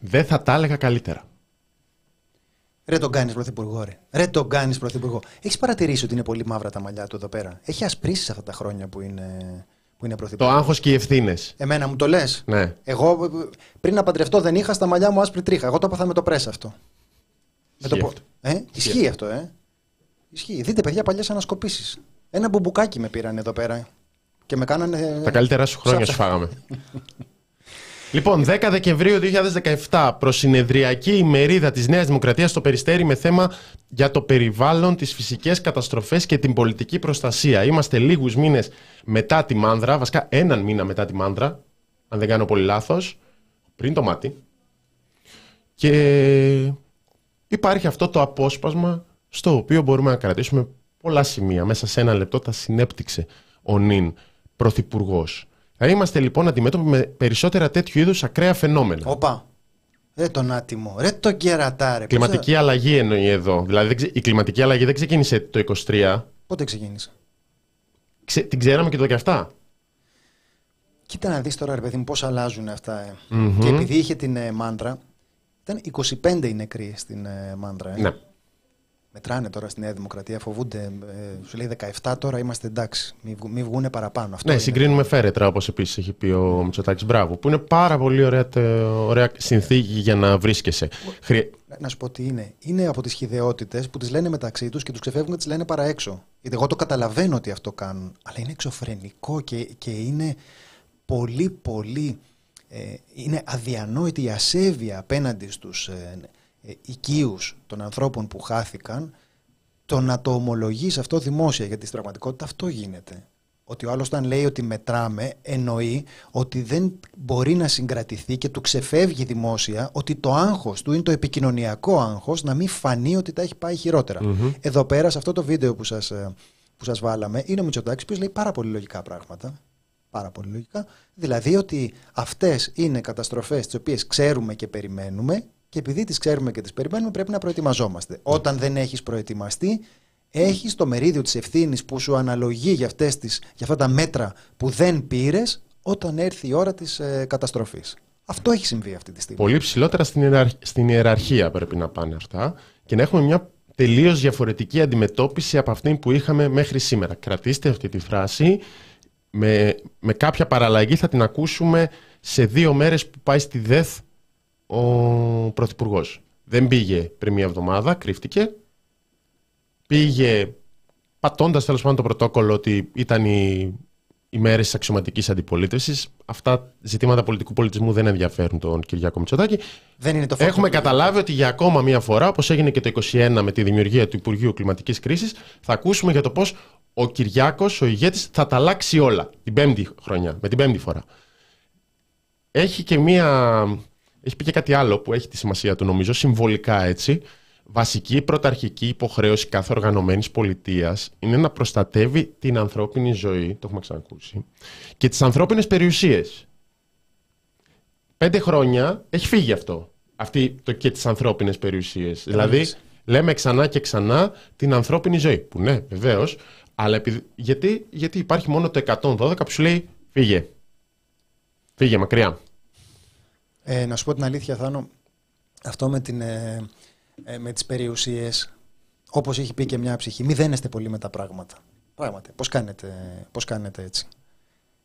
Δεν θα τα έλεγα καλύτερα. Ρε τον κάνεις πρωθυπουργό, ρε. Ρε τον κάνεις πρωθυπουργό. Έχεις παρατηρήσει ότι είναι πολύ μαύρα τα μαλλιά του εδώ πέρα; Έχει ασπρίσει αυτά τα χρόνια που είναι, που είναι πρωθυπουργό. Το άγχος και οι ευθύνες. Εμένα μου το λες; Ναι. Εγώ πριν να παντρευτώ δεν είχα στα μαλλιά μου άσπρη τρίχα. Εγώ το έπαθα με το πρέσ αυτό. Ισχύει το... αυτό. Ε; Ισχύει αυτό, ε. Ισχύει. Δείτε, παιδιά, παλιές ανασκοπήσεις. Ένα μπουμπουκάκι με πήραν εδώ πέρα. Και με κάνανε. Τα καλύτερα σου χρόνια σου ψάψα. φάγαμε. <laughs> Λοιπόν, 10 Δεκεμβρίου 2017, προσυνεδριακή ημερίδα της Νέας Δημοκρατίας στο Περιστέρι με θέμα για το περιβάλλον, τις φυσικές καταστροφές και την πολιτική προστασία. Είμαστε λίγους μήνες μετά τη Μάνδρα, βασικά έναν μήνα μετά τη Μάνδρα, αν δεν κάνω πολύ λάθος, πριν το μάτι. Και υπάρχει αυτό το απόσπασμα στο οποίο μπορούμε να κρατήσουμε πολλά σημεία. Μέσα σε ένα λεπτό τα συνέπτυξε ο νυν πρωθυπουργός. Θα είμαστε λοιπόν αντιμέτωποι με περισσότερα τέτοιου είδους ακραία φαινόμενα. Όπα. Ρε τον άτιμο. Ρε τον κερατάρε. Κλιματική αλλαγή εννοεί εδώ. Δηλαδή δεν ξε- η κλιματική αλλαγή δεν ξεκίνησε το 23. Πότε ξεκίνησε; Ξε- την ξέραμε και το 17. Κοίτα να δεις τώρα, ρε παιδί μου, πώς αλλάζουν αυτά. Ε. Και επειδή είχε την ε, μάντρα, ήταν 25 οι νεκροί στην ε, μάντρα. Ε. Ναι. Μετράνε τώρα στη Νέα Δημοκρατία, φοβούνται. Ε, σου λέει 17 τώρα είμαστε εντάξει. Μην, βγου, μην βγούνε παραπάνω. Αυτό Ναι, είναι. συγκρίνουμε φέρετρα όπως επίσης έχει πει ο Μητσοτάκης. Μπράβο. Που είναι πάρα πολύ ωραία, τε- ωραία συνθήκη για να βρίσκεσαι. Χρει... Να- Να σου πω τι είναι. Είναι από τις χιδεότητες που τις λένε μεταξύ τους και τους ξεφεύγουν και τις λένε παρά έξω. Γιατί εγώ το καταλαβαίνω ότι αυτό κάνουν. Αλλά είναι εξωφρενικό και, και είναι πολύ πολύ. Ε, είναι αδιανόητη η ασέβεια απέναντι στους ε, ε, οικείους των ανθρώπων που χάθηκαν το να το ομολογείς αυτό δημόσια γιατί στην πραγματικότητα αυτό γίνεται. Ότι ο άλλος όταν λέει ότι μετράμε εννοεί ότι δεν μπορεί να συγκρατηθεί και του ξεφεύγει δημόσια ότι το άγχος του είναι το επικοινωνιακό άγχος να μην φανεί ότι τα έχει πάει χειρότερα. Εδώ πέρα σε αυτό το βίντεο που σας, ε, που σας βάλαμε είναι ο Μητσοτάκης που λέει πάρα πολύ λογικά πράγματα. Πάρα πολύ λογικά. Δηλαδή ότι αυτές είναι καταστροφές τις οποίες ξέρουμε και περιμένουμε και επειδή τις ξέρουμε και τις περιμένουμε πρέπει να προετοιμαζόμαστε. Όταν δεν έχεις προετοιμαστεί έχεις το μερίδιο της ευθύνης που σου αναλογεί για, αυτές τις, για αυτά τα μέτρα που δεν πήρες όταν έρθει η ώρα της ε, καταστροφής. Αυτό έχει συμβεί αυτή τη στιγμή. Πολύ ψηλότερα στην, ιεραρχ- στην ιεραρχία πρέπει να πάνε αυτά και να έχουμε μια τελείως διαφορετική αντιμετώπιση από αυτή που είχαμε μέχρι σήμερα. Κρατήστε αυτή τη φράση. Με, με κάποια παραλλαγή θα την ακούσουμε σε δύο μέρες που πάει στη ΔΕΘ ο Πρωθυπουργός. Δεν πήγε πριν μια εβδομάδα, κρύφτηκε. Πήγε πατώντας τέλος πάντων το πρωτόκολλο ότι ήταν οι, οι μέρες της αξιωματικής αντιπολίτευσης. Αυτά ζητήματα πολιτικού πολιτισμού δεν ενδιαφέρουν τον Κυριάκο Μητσοτάκη. Δεν είναι το Έχουμε φάκελο. καταλάβει ότι για ακόμα μία φορά, όπως έγινε και το 2021 με τη δημιουργία του Υπουργείου Κλιματικής Κρίσης, θα ακούσουμε για το πώς ο Κυριάκος, ο ηγέτης, θα τα αλλάξει όλα την πέμπτη χρονιά, με την πέμπτη φορά. Έχει και μία... Έχει πει και κάτι άλλο που έχει τη σημασία του νομίζω, συμβολικά έτσι. Βασική πρωταρχική υποχρέωση κάθε οργανωμένης πολιτείας είναι να προστατεύει την ανθρώπινη ζωή, το έχουμε ξανακούσει, και τις ανθρώπινες περιουσίες. Πέντε χρόνια έχει φύγει αυτό. Αυτή το και τις ανθρώπινες περιουσίες. Δηλαδή, Εννοείς. λέμε ξανά και ξανά την ανθρώπινη ζωή. Που ναι, βεβαίως, αλλά επειδή, γιατί, γιατί υπάρχει μόνο το 112 που σου λέει φύγε. Φύγε μακριά. Ε, να σου πω την αλήθεια, Θάνο, αυτό με, την, ε, ε, με τις περιουσίες, όπως έχει πει και μια ψυχή, μη δένεστε πολύ με τα πράγματα. Πράγματι, πώς κάνετε, πώς κάνετε έτσι.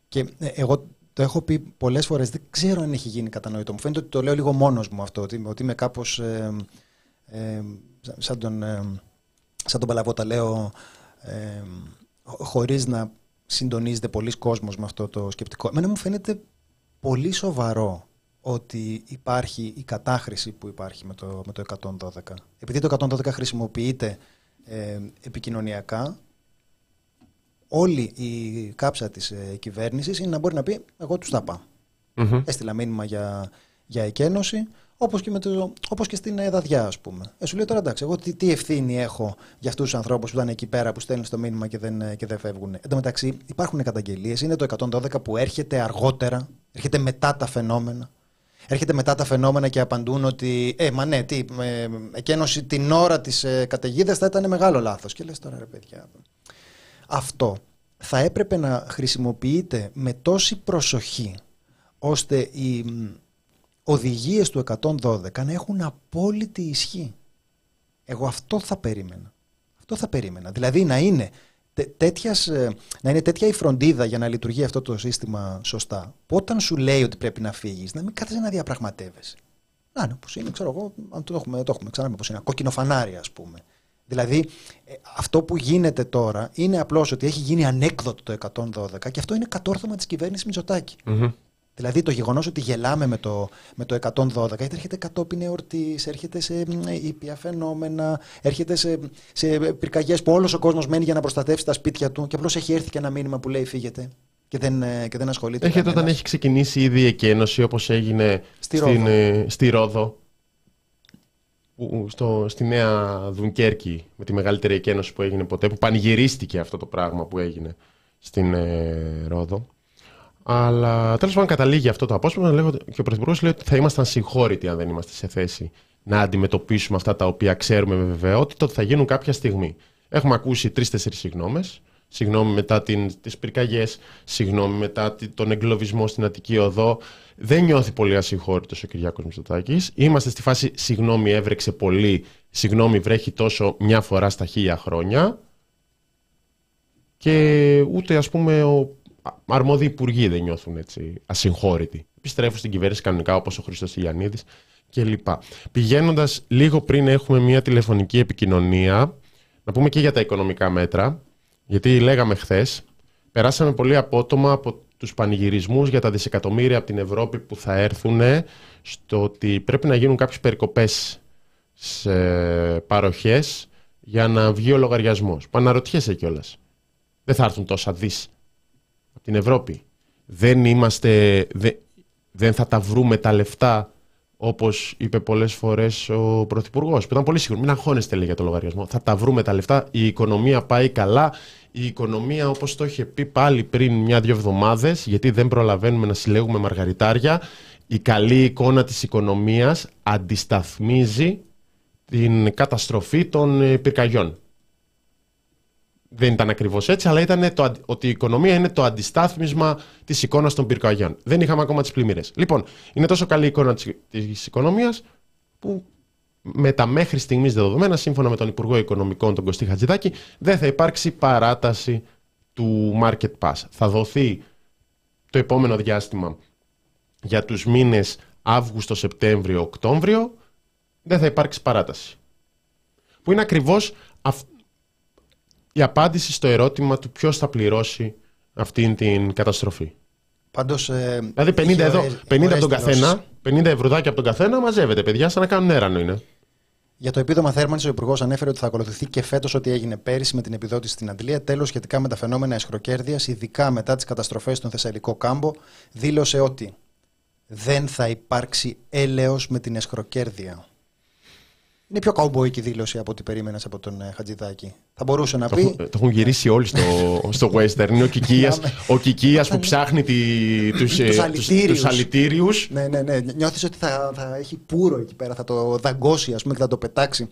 Και ε, εγώ το έχω πει πολλές φορές, δεν ξέρω αν έχει γίνει κατανοητό. Μου φαίνεται ότι το λέω λίγο μόνος μου αυτό, ότι, ότι είμαι κάπως ε, ε, σαν τον, ε, σαν τον Παλαβότα, λέω, ε, χ- χωρίς να συντονίζεται πολλοί κόσμος με αυτό το σκεπτικό. Εμένα μου φαίνεται πολύ σοβαρό ότι υπάρχει η κατάχρηση που υπάρχει με το, με το 112. Επειδή το 112 χρησιμοποιείται ε, επικοινωνιακά, όλη η κάψα της ε, κυβέρνησης είναι να μπορεί να πει εγώ τους τα πάω. Μμμ. Έστειλα μήνυμα για, για εκένωση, Όπως και, με το, όπως και στην Εδαδιά, ας πούμε. Ε, σου λέει τώρα εντάξει, εγώ τι, τι ευθύνη έχω για αυτούς τους ανθρώπους που ήταν εκεί πέρα, που στέλνουν το μήνυμα και δεν, και δεν φεύγουν. Εν τω μεταξύ, υπάρχουν καταγγελίες. Είναι το 112 που έρχεται αργότερα, έρχεται μετά τα φαινόμενα. Έρχεται μετά τα φαινόμενα και απαντούν ότι, ε, μα ναι, τι, ε, εκένωση την ώρα της ε, καταιγίδας θα ήταν μεγάλο λάθος. Και λες τώρα, ρε παιδιά. Αυτό θα έπρεπε να χρησιμοποιείται με τόση προσοχή ώστε οι οδηγίες του 112 να έχουν απόλυτη ισχύ. Εγώ αυτό θα περίμενα. Αυτό θα περίμενα. Δηλαδή να είναι, τέτοιας, ε, να είναι τέτοια η φροντίδα για να λειτουργεί αυτό το σύστημα σωστά, που όταν σου λέει ότι πρέπει να φύγεις, να μην κάθεσαι να διαπραγματεύεσαι. Να είναι όπως είναι, ξέρω εγώ, αν το έχουμε, το έχουμε ξανά πώς είναι, κόκκινο φανάρι ας πούμε. Δηλαδή, ε, αυτό που γίνεται τώρα είναι απλώς ότι έχει γίνει ανέκδοτο το 112 και αυτό είναι κατόρθωμα της κυβέρνησης Μητσοτάκη. Δηλαδή το γεγονός ότι γελάμε με το, με το 112, γιατί έρχεται κατόπιν εορτή, έρχεται σε ήπια φαινόμενα, έρχεται σε, σε πυρκαγιές που όλος ο κόσμος μένει για να προστατεύσει τα σπίτια του και απλώς έχει έρθει και ένα μήνυμα που λέει φύγετε και δεν, ε, και δεν ασχολείται. Έρχεται όταν έχει ξεκινήσει ήδη η εκένωση όπως έγινε στη στην, Ρόδο. Ε, στη Ρόδο. Στο, στη νέα Δουνκέρκη με τη μεγαλύτερη εκένωση που έγινε ποτέ που πανηγυρίστηκε αυτό το πράγμα που έγινε στην ε, Ρόδο αλλά τέλος πάντων καταλήγει αυτό το απόσπασμα λέγω, και ο Πρωθυπουργός λέει ότι θα ήμασταν συγχώρητοι αν δεν είμαστε σε θέση να αντιμετωπίσουμε αυτά τα οποία ξέρουμε με βεβαιότητα ότι θα γίνουν κάποια στιγμή. Έχουμε ακούσει τρει-τέσσερι συγγνώμες. Συγγνώμη μετά τις πυρκαγιές, συγγνώμη μετά τον εγκλωβισμό στην Αττική Οδό. Δεν νιώθει πολύ ασυγχώρητος ο Κυριάκος Μητσοτάκης. Είμαστε στη φάση συγγνώμη έβρεξε πολύ, συγγνώμη βρέχει τόσο μια φορά στα χίλια χρόνια. Και ούτε ας πούμε ο αρμόδιοι υπουργοί δεν νιώθουν έτσι ασυγχώρητοι. Επιστρέφουν στην κυβέρνηση κανονικά όπως ο Χρήστος Ιλιανίδη κλπ. Πηγαίνοντας λίγο πριν έχουμε μια τηλεφωνική επικοινωνία, να πούμε και για τα οικονομικά μέτρα, γιατί λέγαμε χθες, περάσαμε πολύ απότομα από τους πανηγυρισμούς για τα δισεκατομμύρια από την Ευρώπη που θα έρθουν στο ότι πρέπει να γίνουν κάποιες περικοπές σε παροχές για να βγει ο λογαριασμός. Που αναρωτιέσαι κιόλας. Δεν θα έρθουν τόσα δις την Ευρώπη. Δεν είμαστε, δεν θα τα βρούμε τα λεφτά όπως είπε πολλές φορές ο Πρωθυπουργός. που ήταν πολύ σίγουρο. Μην αγχώνεστε λέει για το λογαριασμό. Θα τα βρούμε τα λεφτά. Η οικονομία πάει καλά. Η οικονομία όπως το είχε πει πάλι πριν μια-δυο εβδομάδες, γιατί δεν προλαβαίνουμε να συλλέγουμε μαργαριτάρια, η καλή εικόνα της οικονομίας αντισταθμίζει την καταστροφή των ε, πυρκαγιών δεν ήταν ακριβώς έτσι, αλλά ήταν το, ότι η οικονομία είναι το αντιστάθμισμα της εικόνας των πυρκαγιών. Δεν είχαμε ακόμα τις πλημμύρες. Λοιπόν, είναι τόσο καλή η εικόνα τη οικονομίας που με τα μέχρι στιγμής δεδομένα, σύμφωνα με τον Υπουργό Οικονομικών, τον Κωστή Χατζηδάκη, δεν θα υπάρξει παράταση του Market Pass. Θα δοθεί το επόμενο διάστημα για τους μήνες Αύγουστο, Σεπτέμβριο, Οκτώβριο, δεν θα υπάρξει παράταση. Που είναι ακριβώς η απάντηση στο ερώτημα του ποιος θα πληρώσει αυτήν την καταστροφή. Πάντως, ε, δηλαδή 50, εδώ, 50 από τον καθένα, 50 ευρουδάκια από τον καθένα μαζεύεται, παιδιά, σαν να κάνουν έρανο είναι. Για το επίδομα θέρμανσης, ο Υπουργός ανέφερε ότι θα ακολουθηθεί και φέτος ό,τι έγινε πέρυσι με την επιδότηση στην Αντλία. Τέλος, σχετικά με τα φαινόμενα εσχροκέρδεια, ειδικά μετά τις καταστροφές στον Θεσσαλικό κάμπο, δήλωσε ότι δεν θα υπάρξει έλεος με την εσχροκέρδεια. Είναι πιο καουμπόικη δήλωση από ό,τι περίμενες από τον ε, Χατζηδάκη. Θα μπορούσε να πει. Το, έχουν γυρίσει όλοι στο, στο western. Είναι ο Κικίας, ο που ψάχνει τους τους, αλητήριους. Ναι, ναι, ναι. Νιώθεις ότι θα, θα έχει πουρο εκεί πέρα, θα το δαγκώσει ας πούμε, και θα το πετάξει.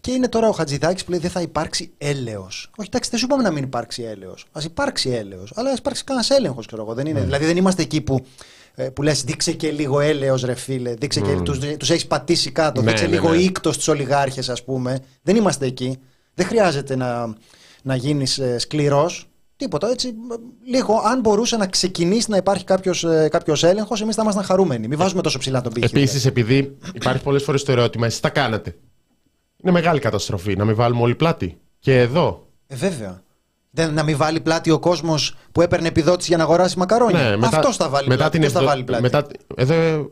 Και είναι τώρα ο Χατζηδάκης που λέει δεν θα υπάρξει έλεος. Όχι, εντάξει, δεν σου είπαμε να μην υπάρξει έλεος. Α υπάρξει έλεος. Αλλά ας υπάρξει κανένας έλεγχος, ξέρω εγώ. Δεν είναι. Mm. Δηλαδή δεν είμαστε εκεί που ε, που λες δείξε και λίγο έλεος ρε φίλε, δείξε και, τους, τους έχεις πατήσει κάτω, ναι, δείξε ναι, λίγο ναι. ίκτος στους ολιγάρχες ας πούμε. Δεν είμαστε εκεί. Δεν χρειάζεται να, να γίνεις ε, σκληρός. Τίποτα έτσι. Λίγο, αν μπορούσε να ξεκινήσει να υπάρχει κάποιος κάποιος ε, έλεγχος, εμείς θα ήμασταν χαρούμενοι. Μην βάζουμε τόσο ψηλά τον πύχη. Επίσης, επειδή υπάρχει πολλές φορές το ερώτημα, εσείς τα κάνατε. Είναι μεγάλη καταστροφή να μην βάλουμε όλη πλάτη. Και εδώ. Ε, βέβαια. Δεν, να μην βάλει πλάτη ο κόσμος που έπαιρνε επιδότηση για να αγοράσει μακαρόνια. Ναι, Αυτός θα βάλει μετά πλάτη. Την θα βάλει πλάτη; Μετά, εδώ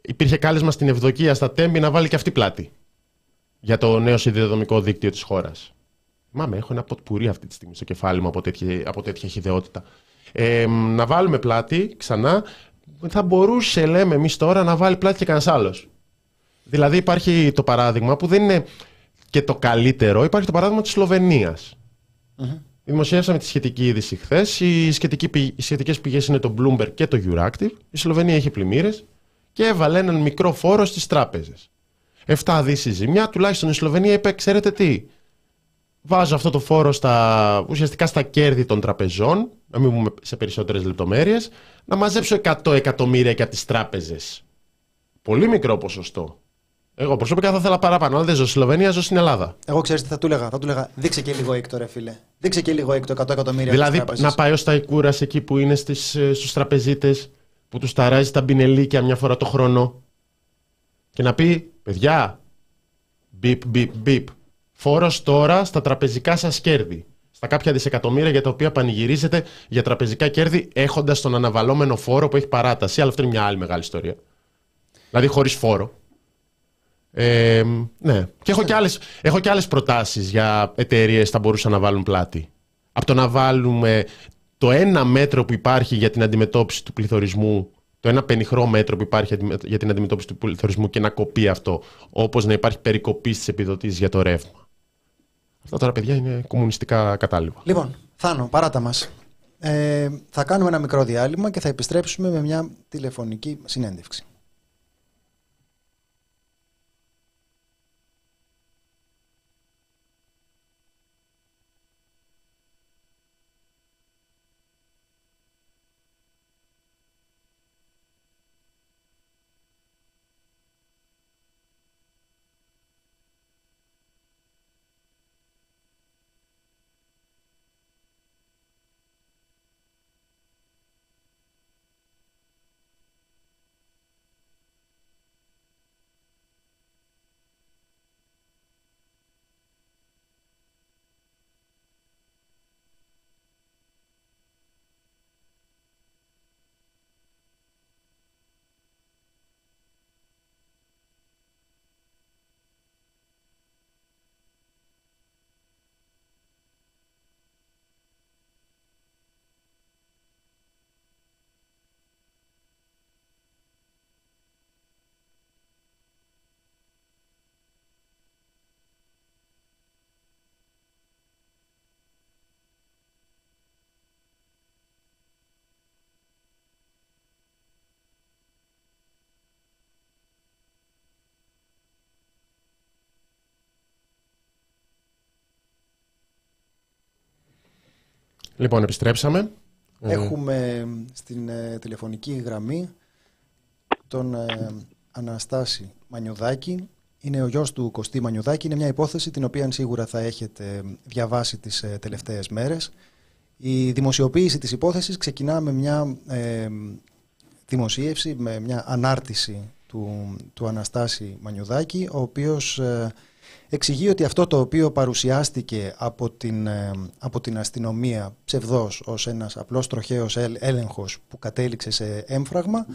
υπήρχε κάλεσμα στην Ευδοκία στα Τέμπη να βάλει και αυτή πλάτη. Για το νέο συνδεδομικό δίκτυο της χώρας. Μάμε, έχω ένα ποτπουρί αυτή τη στιγμή στο κεφάλι μου από τέτοια, από τέτοια χιδεότητα. Ε, να βάλουμε πλάτη ξανά. Θα μπορούσε, λέμε εμείς τώρα, να βάλει πλάτη και κανένας άλλος. Δηλαδή υπάρχει το παράδειγμα που δεν είναι και το καλύτερο, υπάρχει το παράδειγμα της Σλοβενίας. Mm-hmm. Δημοσιεύσαμε τη σχετική είδηση χθες. Οι, οι σχετικές πηγές είναι το Bloomberg και το Euractiv. Η Σλοβενία έχει πλημμύρες και έβαλε έναν μικρό φόρο στις τράπεζες. 7 δις ζημιά, τουλάχιστον η Σλοβενία είπε: Ξέρετε τι, βάζω αυτό το φόρο στα, ουσιαστικά στα κέρδη των τραπεζών, να μην πούμε σε περισσότερες λεπτομέρειες, να μαζέψω 100 εκατομμύρια για τις τράπεζες. Πολύ μικρό ποσοστό. Εγώ προσωπικά θα ήθελα παραπάνω. Αν δεν ζω στη Σλοβενία, ζω στην Ελλάδα. Εγώ ξέρω τι θα του έλεγα. Θα του έλεγα δείξε και λίγο έκτο, ρε φίλε. Δείξε και λίγο έκτο 100 εκατομμύρια. Δηλαδή να πάει ω Ταϊκούρα εκεί που είναι ε, στους τραπεζίτες, που τους ταράζει τα μπινελίκια μια φορά το χρόνο. Και να πει, παιδιά, μπιπ, μπιπ, μπιπ. Φόρος τώρα στα τραπεζικά σας κέρδη. Στα κάποια δισεκατομμύρια για τα οποία πανηγυρίζετε για τραπεζικά κέρδη έχοντας τον αναβαλόμενο φόρο που έχει παράταση. Αλλά αυτό είναι μια άλλη μεγάλη ιστορία. Δηλαδή χωρίς φόρο. Ε, ναι. Και έχω και, άλλες, έχω και άλλες προτάσεις για εταιρείες που θα μπορούσαν να βάλουν πλάτη. Από το να βάλουμε το ένα μέτρο που υπάρχει για την αντιμετώπιση του πληθωρισμού, το ένα πενιχρό μέτρο που υπάρχει για την αντιμετώπιση του πληθωρισμού και να κοπεί αυτό, όπως να υπάρχει περικοπή στις επιδοτήσεις για το ρεύμα. Αυτά τώρα, παιδιά, είναι κομμουνιστικά κατάλληλα. Λοιπόν, Θάνο, παράτα μας. Ε, θα κάνουμε ένα μικρό διάλειμμα και θα επιστρέψουμε με μια τηλεφωνική συνέντευξη. Λοιπόν, επιστρέψαμε. Ε, Έχουμε στην ε, τηλεφωνική γραμμή τον ε, Αναστάση Μανιουδάκη. Είναι ο γιος του Κωστή Μανιουδάκη. Είναι μια υπόθεση την οποία σίγουρα θα έχετε διαβάσει τις τελευταίες μέρες. Η δημοσιοποίηση της υπόθεσης ξεκινά με μια δημοσίευση, με μια ανάρτηση του, του Αναστάση Μανιουδάκη, ο οποίος εξηγεί ότι αυτό το οποίο παρουσιάστηκε από την, ε, από την αστυνομία ψευδός ως ένας απλός τροχαίος έλεγχος που κατέληξε σε έμφραγμα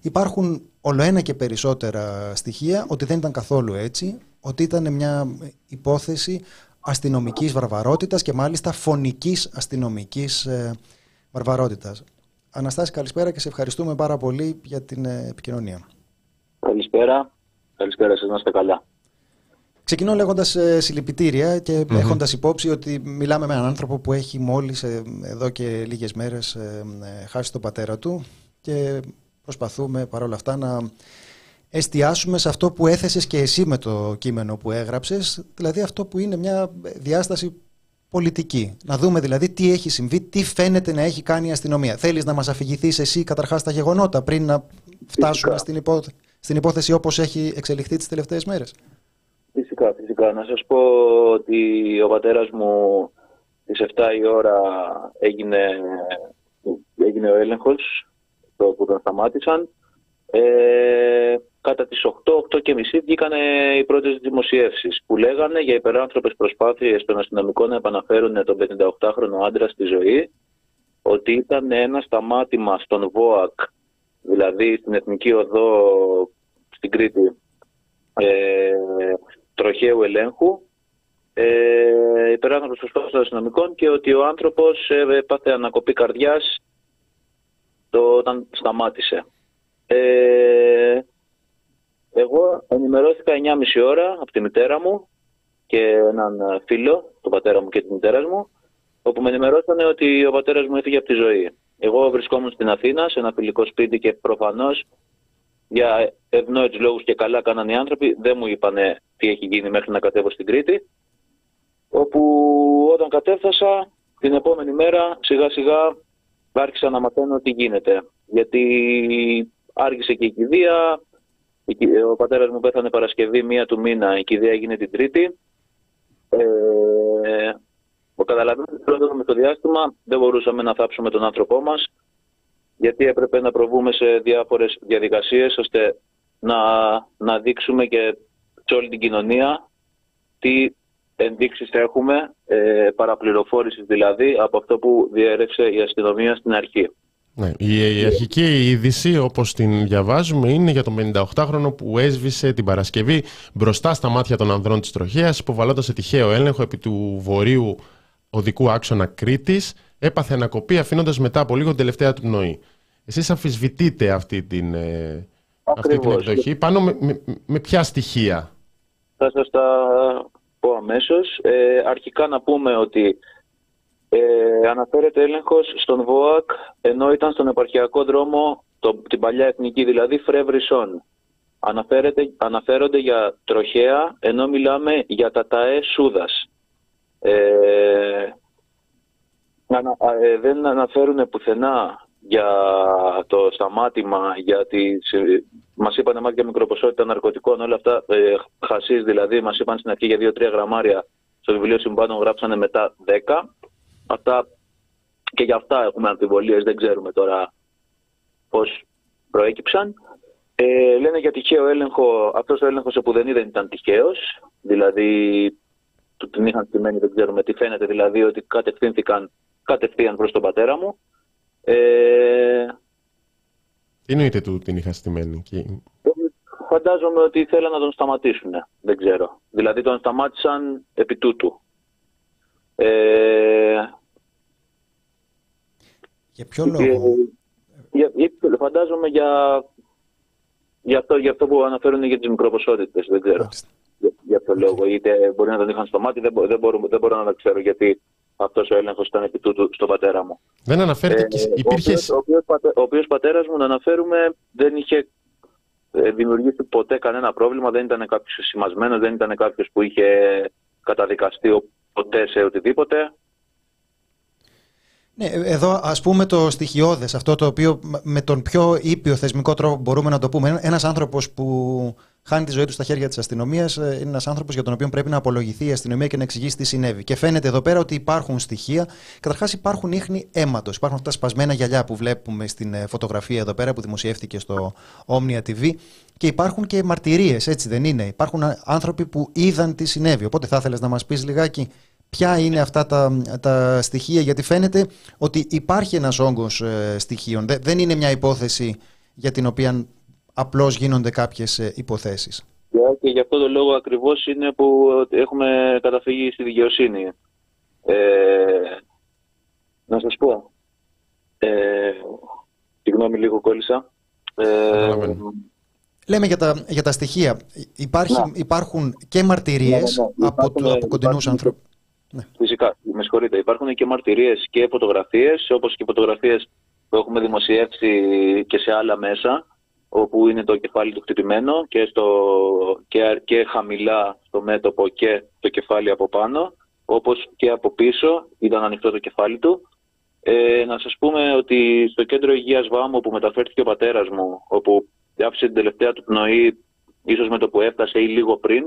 υπάρχουν ολοένα και περισσότερα στοιχεία ότι δεν ήταν καθόλου έτσι, ότι ήταν μια υπόθεση αστυνομικής βαρβαρότητας και μάλιστα φωνικής αστυνομικής ε, βαρβαρότητας. Αναστάση καλησπέρα και σε ευχαριστούμε πάρα πολύ για την ε, επικοινωνία. Καλησπέρα. Καλησπέρα σας, να είστε καλά. Ξεκινώ λέγοντας ε, συλληπιτήρια και mm έχοντας υπόψη ότι μιλάμε με έναν άνθρωπο που έχει μόλις ε, εδώ και λίγες μέρες ε, ε, χάσει τον πατέρα του και προσπαθούμε παρόλα αυτά να εστιάσουμε σε αυτό που έθεσες και εσύ με το κείμενο που έγραψες, δηλαδή αυτό που είναι μια διάσταση πολιτική. Να δούμε δηλαδή τι έχει συμβεί, τι φαίνεται να έχει κάνει η αστυνομία. Θέλεις να μας αφηγηθείς εσύ καταρχάς τα γεγονότα πριν να φτάσουμε στην, υπό... στην υπόθεση όπως έχει εξελιχθεί τις τελευταίες μέρες; Φυσικά, φυσικά. Να σας πω ότι ο πατέρας μου στις 7 η ώρα έγινε, έγινε ο έλεγχος το που τον σταμάτησαν. Ε, κατά τις 8, 8 και μισή βγήκαν οι πρώτες δημοσιεύσεις που λέγανε για υπεράνθρωπες προσπάθειες των αστυνομικών να επαναφέρουν τον 58χρονο άντρα στη ζωή ότι ήταν ένα σταμάτημα στον ΒΟΑΚ, δηλαδή στην Εθνική Οδό στην Κρήτη, ε, τροχαίου ελέγχου ε, υπεράνθρωπος προσπάθειας των αστυνομικών και ότι ο άνθρωπος ε, έπαθε ανακοπή καρδιάς το, όταν σταμάτησε. Ε, εγώ ενημερώθηκα 9,5 ώρα από τη μητέρα μου και έναν ε, φίλο, τον πατέρα μου και της μητέρας μου, όπου με ενημερώσανε ότι ο πατέρας μου έφυγε από τη ζωή. Εγώ βρισκόμουν στην Αθήνα, σε ένα φιλικό σπίτι και προφανώς για ευνόητους λόγους και καλά κάναν οι άνθρωποι, δεν μου είπαν τι έχει γίνει μέχρι να κατέβω στην Κρήτη. Όπου όταν κατέφθασα, την επόμενη μέρα σιγά σιγά άρχισα να μαθαίνω τι γίνεται. Γιατί άργησε και η κηδεία, ο πατέρας μου πέθανε Παρασκευή μία του μήνα, η κηδεία έγινε την Τρίτη. Ε, ο καταλαβαίνετε πρώτο με το διάστημα δεν μπορούσαμε να θάψουμε τον άνθρωπό μας γιατί έπρεπε να προβούμε σε διάφορες διαδικασίες ώστε να, να δείξουμε και σε όλη την κοινωνία τι ενδείξεις έχουμε, ε, παραπληροφόρησης δηλαδή, από αυτό που διέρευσε η αστυνομία στην αρχή. Ναι, η, αρχική είδηση, όπως την διαβάζουμε, είναι για τον 58χρονο που έσβησε την Παρασκευή μπροστά στα μάτια των ανδρών της τροχέας, υποβαλλόντας σε τυχαίο έλεγχο επί του βορείου οδικού άξονα Κρήτης, έπαθε ανακοπή αφήνοντας μετά από λίγο την τελευταία του πνοή. Εσείς αμφισβητείτε αυτή την, ε, αυτή την εκδοχή. Πάνω με, με, ποια στοιχεία; Θα σας τα πω αμέσως. Ε, αρχικά να πούμε ότι ε, αναφέρεται έλεγχος στον ΒΟΑΚ ενώ ήταν στον επαρχιακό δρόμο το, την παλιά εθνική δηλαδή Φρεύρισον. Αναφέρονται για τροχέα ενώ μιλάμε για τα ΤΑΕ Σούδας. Ε, ε, δεν αναφέρουν πουθενά για το σταμάτημα, για τις, μας είπαν εμάς για μικροποσότητα ναρκωτικών, όλα αυτά, ε, χασίς δηλαδή, μας είπαν στην αρχή για 2-3 γραμμάρια, στο βιβλίο συμβάντων γράψανε μετά 10. Αυτά και για αυτά έχουμε αμφιβολίες, δεν ξέρουμε τώρα πώς προέκυψαν. Ε, λένε για τυχαίο έλεγχο, αυτός ο έλεγχος που δεν είδε ήταν τυχαίος, δηλαδή του την είχαν στημένη, δεν ξέρουμε τι φαίνεται, δηλαδή ότι κατευθύνθηκαν κατευθείαν προς τον πατέρα μου. Ε... Τι εννοείται του την είχαν στημένη. Φαντάζομαι ότι θέλαν να τον σταματήσουν, δεν ξέρω. Δηλαδή τον σταμάτησαν επί τούτου. Ε... Για ποιο λόγο; Για, για, φαντάζομαι για, για, αυτό, για αυτό που αναφέρουν για τις μικροποσότητες, δεν ξέρω για, για ποιο λόγο. Είτε μπορεί να τον είχαν στο μάτι, δεν, δεν, μπορώ, δεν μπορώ να το ξέρω γιατί αυτός ο έλεγχος ήταν επί τούτου στον πατέρα μου. Δεν αναφέρεται και ε, υπήρχε. Ο οποίος πατέρας μου, να αναφέρουμε, δεν είχε ε, δημιουργήσει ποτέ κανένα πρόβλημα, δεν ήταν κάποιος σημασμένος, δεν ήταν κάποιος που είχε καταδικαστεί ποτέ σε οτιδήποτε. Ναι, εδώ ας πούμε το στοιχειώδες, αυτό το οποίο με τον πιο ήπιο θεσμικό τρόπο μπορούμε να το πούμε. Ένας άνθρωπος που χάνει τη ζωή του στα χέρια της αστυνομίας. Ε, είναι ένας άνθρωπος για τον οποίο πρέπει να απολογηθεί η αστυνομία και να εξηγήσει τι συνέβη. Και φαίνεται εδώ πέρα ότι υπάρχουν στοιχεία. Καταρχάς, υπάρχουν ίχνη αίματος. Υπάρχουν αυτά τα σπασμένα γυαλιά που βλέπουμε στην ε, φωτογραφία εδώ πέρα που δημοσιεύτηκε στο Omnia TV. Και υπάρχουν και μαρτυρίες, έτσι δεν είναι. Υπάρχουν άνθρωποι που είδαν τι συνέβη. Οπότε θα ήθελες να μας πεις λιγάκι ποια είναι αυτά τα, τα στοιχεία, γιατί φαίνεται ότι υπάρχει ένας όγκος ε, στοιχείων. δεν είναι μια υπόθεση για την οποία απλώς γίνονται κάποιες ε, υποθέσεις. Και γι' αυτό το λόγο ακριβώς είναι που έχουμε καταφύγει στη δικαιοσύνη. Ε, να σας πω. Ε, συγγνώμη λίγο κόλλησα. Ε, Λέμε για τα, για τα στοιχεία. Υπάρχει, υπάρχουν και μαρτυρίες ναι, ναι, ναι. από, το, από κοντινούς ανθρώπους. Ναι. Φυσικά, με συγχωρείτε. Υπάρχουν και μαρτυρίες και φωτογραφίες, όπως και φωτογραφίες που έχουμε δημοσιεύσει και σε άλλα μέσα όπου είναι το κεφάλι του χτυπημένο και, στο, και, και χαμηλά στο μέτωπο και το κεφάλι από πάνω, όπως και από πίσω ήταν ανοιχτό το κεφάλι του. Ε, να σας πούμε ότι στο κέντρο υγείας Βάμου που μεταφέρθηκε ο πατέρας μου, όπου άφησε την τελευταία του πνοή, ίσως με το που έφτασε ή λίγο πριν,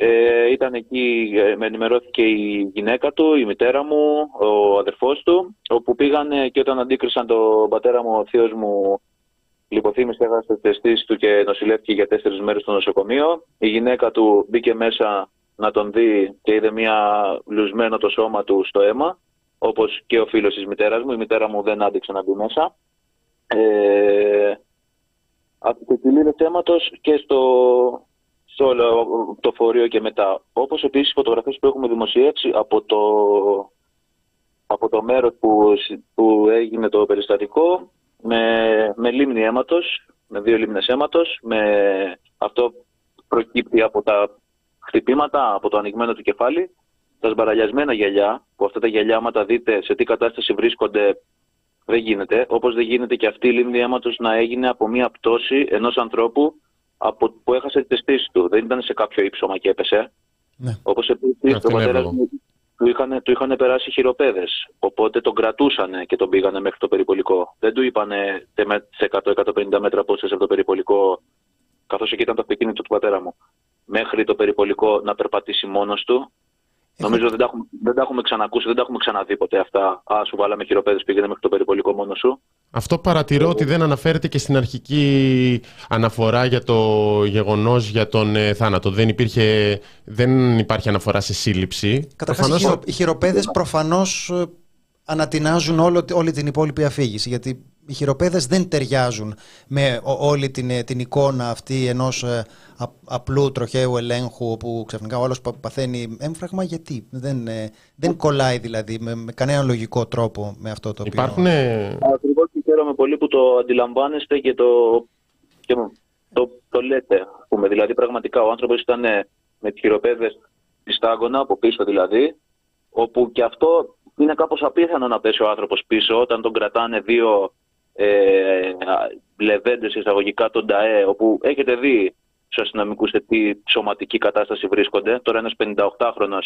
ε, ήταν εκεί, ε, με ενημερώθηκε η γυναίκα του, η μητέρα μου, ο αδερφός του, όπου πήγανε και όταν αντίκρισαν τον πατέρα μου, ο θείος μου Λιποθύμησε, έχασε τις αισθήσεις του και νοσηλεύτηκε για τέσσερις μέρες στο νοσοκομείο. Η γυναίκα του μπήκε μέσα να τον δει και είδε μια λουσμένο το σώμα του στο αίμα, όπως και ο φίλος της μητέρας μου. Η μητέρα μου δεν άντεξε να μπει μέσα. Ε, από αίματος και στο, στο το φορείο και μετά. Όπως επίσης οι φωτογραφίες που έχουμε δημοσιεύσει από το, από το μέρος που, που έγινε το περιστατικό με, με λίμνη αίματος με δύο λίμνες αίματος. Με... Αυτό προκύπτει από τα χτυπήματα, από το ανοιγμένο του κεφάλι. Τα σμπαραλιασμένα γυαλιά, που αυτά τα γυαλιά, άμα τα δείτε σε τι κατάσταση βρίσκονται, δεν γίνεται. Όπως δεν γίνεται και αυτή η λίμνη αίματος να έγινε από μια πτώση ενός ανθρώπου από, που έχασε τη στήση του. Δεν ήταν σε κάποιο ύψωμα και έπεσε. Ναι. Όπως επίσης το πατέρα μου του είχαν, του είχαν περάσει χειροπέδες. Οπότε τον κρατούσαν και τον πήγανε μέχρι το περιπολικό. Δεν του είπανε σε 100-150 μέτρα απόσταση από το περιπολικό, καθώς εκεί ήταν το αυτοκίνητο του πατέρα μου, μέχρι το περιπολικό να περπατήσει μόνος του Νομίζω δεν τα, έχουμε, δεν τα έχουμε ξανακούσει, δεν τα έχουμε ξαναδεί ποτέ αυτά. Α, σου βάλαμε χειροπέδες, πήγαινε μέχρι το περιπολικό μόνο σου. Αυτό παρατηρώ ότι δεν αναφέρεται και στην αρχική αναφορά για το γεγονός για τον ε, θάνατο. Δεν, υπήρχε, δεν υπάρχει αναφορά σε σύλληψη. Καταρχάς, προφανώς... οι χειροπέδες προφανώς ε, ανατινάζουν όλο, όλη την υπόλοιπη αφήγηση. Γιατί οι χειροπέδες δεν ταιριάζουν με όλη την, ε, την εικόνα αυτή ενός ε, απλού τροχαίου ελέγχου που ξαφνικά ο άλλος παθαίνει έμφραγμα γιατί; Δεν, ε, δεν κολλάει δηλαδή με, με κανένα λογικό τρόπο με αυτό το οποίο... Υπάρχουν... Ακριβώς και χαίρομαι πολύ που το αντιλαμβάνεστε και το, και το, το λέτε. Πούμε. Δηλαδή πραγματικά ο άνθρωπος ήταν με τις χειροπέδες στη στάγωνα από πίσω δηλαδή όπου και αυτό είναι κάπως απίθανο να πέσει ο άνθρωπος πίσω όταν τον κρατάνε δύο ε, λεβέντες εισαγωγικά τον ΤΑΕ, όπου έχετε δει στους αστυνομικούς σε τι σωματική κατάσταση βρίσκονται. Τώρα ένας 58χρονο,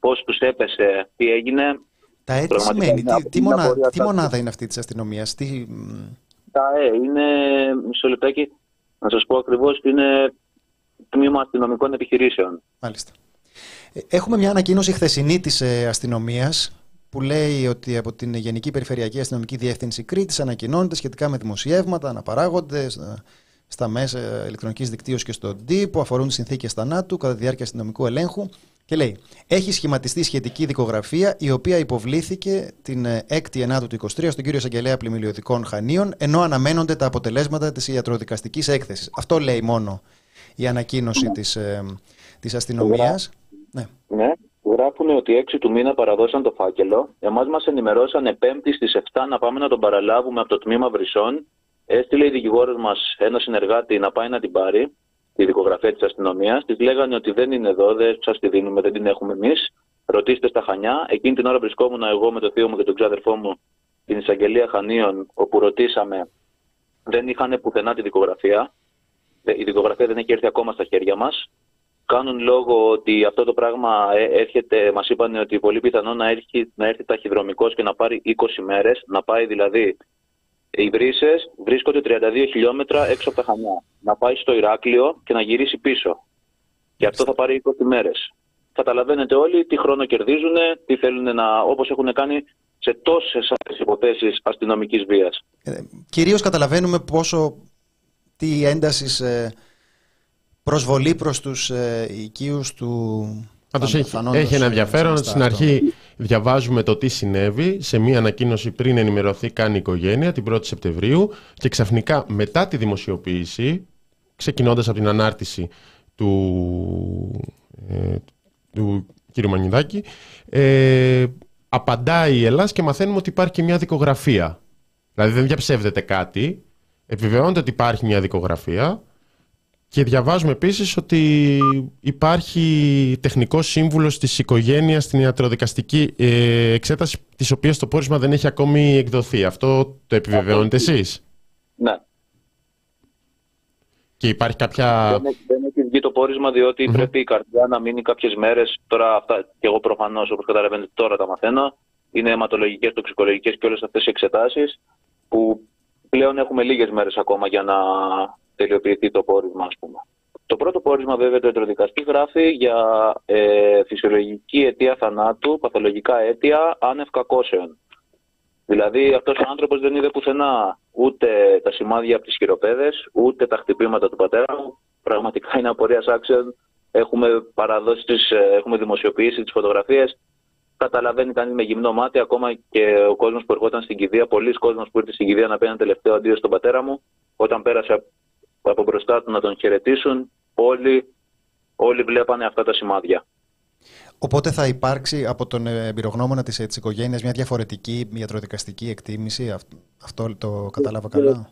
πώς τους έπεσε, τι έγινε. Τα τι σημαίνει, τι, τι, μονάδα, τι μονάδα είναι αυτή της αστυνομίας, τι. ΤΑΕ είναι, μισό λεπτάκι, να σας πω ακριβώς, είναι τμήμα αστυνομικών επιχειρήσεων. Μάλιστα. Ε, έχουμε μια ανακοίνωση χθεσινή της ε, αστυνομίας που λέει ότι από την Γενική Περιφερειακή Αστυνομική Διεύθυνση Κρήτης ανακοινώνεται σχετικά με δημοσιεύματα, αναπαράγονται στα μέσα ηλεκτρονικής δικτύωσης και στον ΤΥ που αφορούν συνθήκες θανάτου κατά τη διάρκεια αστυνομικού ελέγχου. Και λέει: Έχει σχηματιστεί σχετική δικογραφία η οποία υποβλήθηκε την 6η Ενάτου του 23 στον κύριο Εισαγγελέα Πλημμυλιωδικών Χανίων, ενώ αναμένονται τα αποτελέσματα της ιατροδικαστικής έκθεσης. Αυτό λέει μόνο η ανακοίνωση τη της ε, αστυνομίας. Ναι. ναι γράφουν ότι 6 του μήνα παραδώσαν το φάκελο. Εμάς μας ενημερώσαν Πέμπτη στις 7 να πάμε να τον παραλάβουμε από το τμήμα Βρυσών. Έστειλε η δικηγόρος μας ένα συνεργάτη να πάει να την πάρει, τη δικογραφία της αστυνομίας. Της λέγανε ότι δεν είναι εδώ, δεν σας τη δίνουμε, δεν την έχουμε εμείς. Ρωτήστε στα Χανιά. Εκείνη την ώρα βρισκόμουν εγώ με το θείο μου και τον ξάδερφό μου την εισαγγελία Χανίων, όπου ρωτήσαμε, δεν είχαν πουθενά τη δικογραφία. Η δικογραφία δεν έχει έρθει ακόμα στα χέρια μας κάνουν λόγο ότι αυτό το πράγμα ε, έρχεται, μας είπαν ότι πολύ πιθανό να έρθει, να έρθει ταχυδρομικός και να πάρει 20 μέρες, να πάει δηλαδή οι βρύσες βρίσκονται 32 χιλιόμετρα έξω από τα Χανιά. Να πάει στο Ηράκλειο και να γυρίσει πίσω. Και αυτό θα πάρει 20 μέρες. Καταλαβαίνετε όλοι τι χρόνο κερδίζουν, τι θέλουν να, όπως έχουν κάνει σε τόσες άλλες υποθέσεις αστυνομικής βίας. Ε, κυρίως καταλαβαίνουμε πόσο τι έντασης ε, προσβολή προς τους ε, οικείους του Πάντως έχει, έχει ένα ενδιαφέρον. Στην αρχή διαβάζουμε το τι συνέβη σε μία ανακοίνωση πριν ενημερωθεί καν η οικογένεια την 1η Σεπτεμβρίου και ξαφνικά μετά τη δημοσιοποίηση, ξεκινώντας από την ανάρτηση του, ε, του κ. Μανιδάκη, ε, απαντάει η Ελλάς και μαθαίνουμε ότι υπάρχει και μια δικογραφία. Δηλαδή δεν διαψεύδεται κάτι, επιβεβαιώνεται ότι υπάρχει μια δικογραφία και διαβάζουμε επίσης ότι υπάρχει τεχνικός σύμβουλος της οικογένειας στην ιατροδικαστική ε, εξέταση της οποίας το πόρισμα δεν έχει ακόμη εκδοθεί. Αυτό το επιβεβαιώνετε εσείς; Ναι. Και υπάρχει κάποια... Δεν, έχει βγει το πόρισμα πρέπει η καρδιά να μείνει κάποιες μέρες. Τώρα αυτά και εγώ προφανώς όπως καταλαβαίνετε τώρα τα μαθαίνω. Είναι αιματολογικές, τοξικολογικές και όλες αυτές οι εξετάσεις που πλέον έχουμε λίγες μέρες ακόμα για να τελειοποιηθεί το πόρισμα, ας πούμε. Το πρώτο πόρισμα, βέβαια, το ιατροδικαστή γράφει για ε, φυσιολογική αιτία θανάτου, παθολογικά αίτια άνευ κακώσεων. Δηλαδή, αυτός ο άνθρωπος δεν είδε πουθενά ούτε τα σημάδια από τις χειροπέδες, ούτε τα χτυπήματα του πατέρα μου. Πραγματικά είναι απορίας άξιων. Έχουμε παραδώσει, ε, έχουμε δημοσιοποιήσει τις φωτογραφίες. Καταλαβαίνει κανείς με γυμνό μάτι, ακόμα και ο κόσμος που ερχόταν στην κηδεία, πολλοί κόσμοι που ήρθε στην κηδεία να πει ένα τελευταίο αντίο στον πατέρα μου, όταν πέρασε από μπροστά του να τον χαιρετήσουν, όλοι, όλοι βλέπανε αυτά τα σημάδια. Οπότε θα υπάρξει από τον εμπειρογνώμονα της, της μια διαφορετική ιατροδικαστική εκτίμηση; Αυτό το κατάλαβα καλά;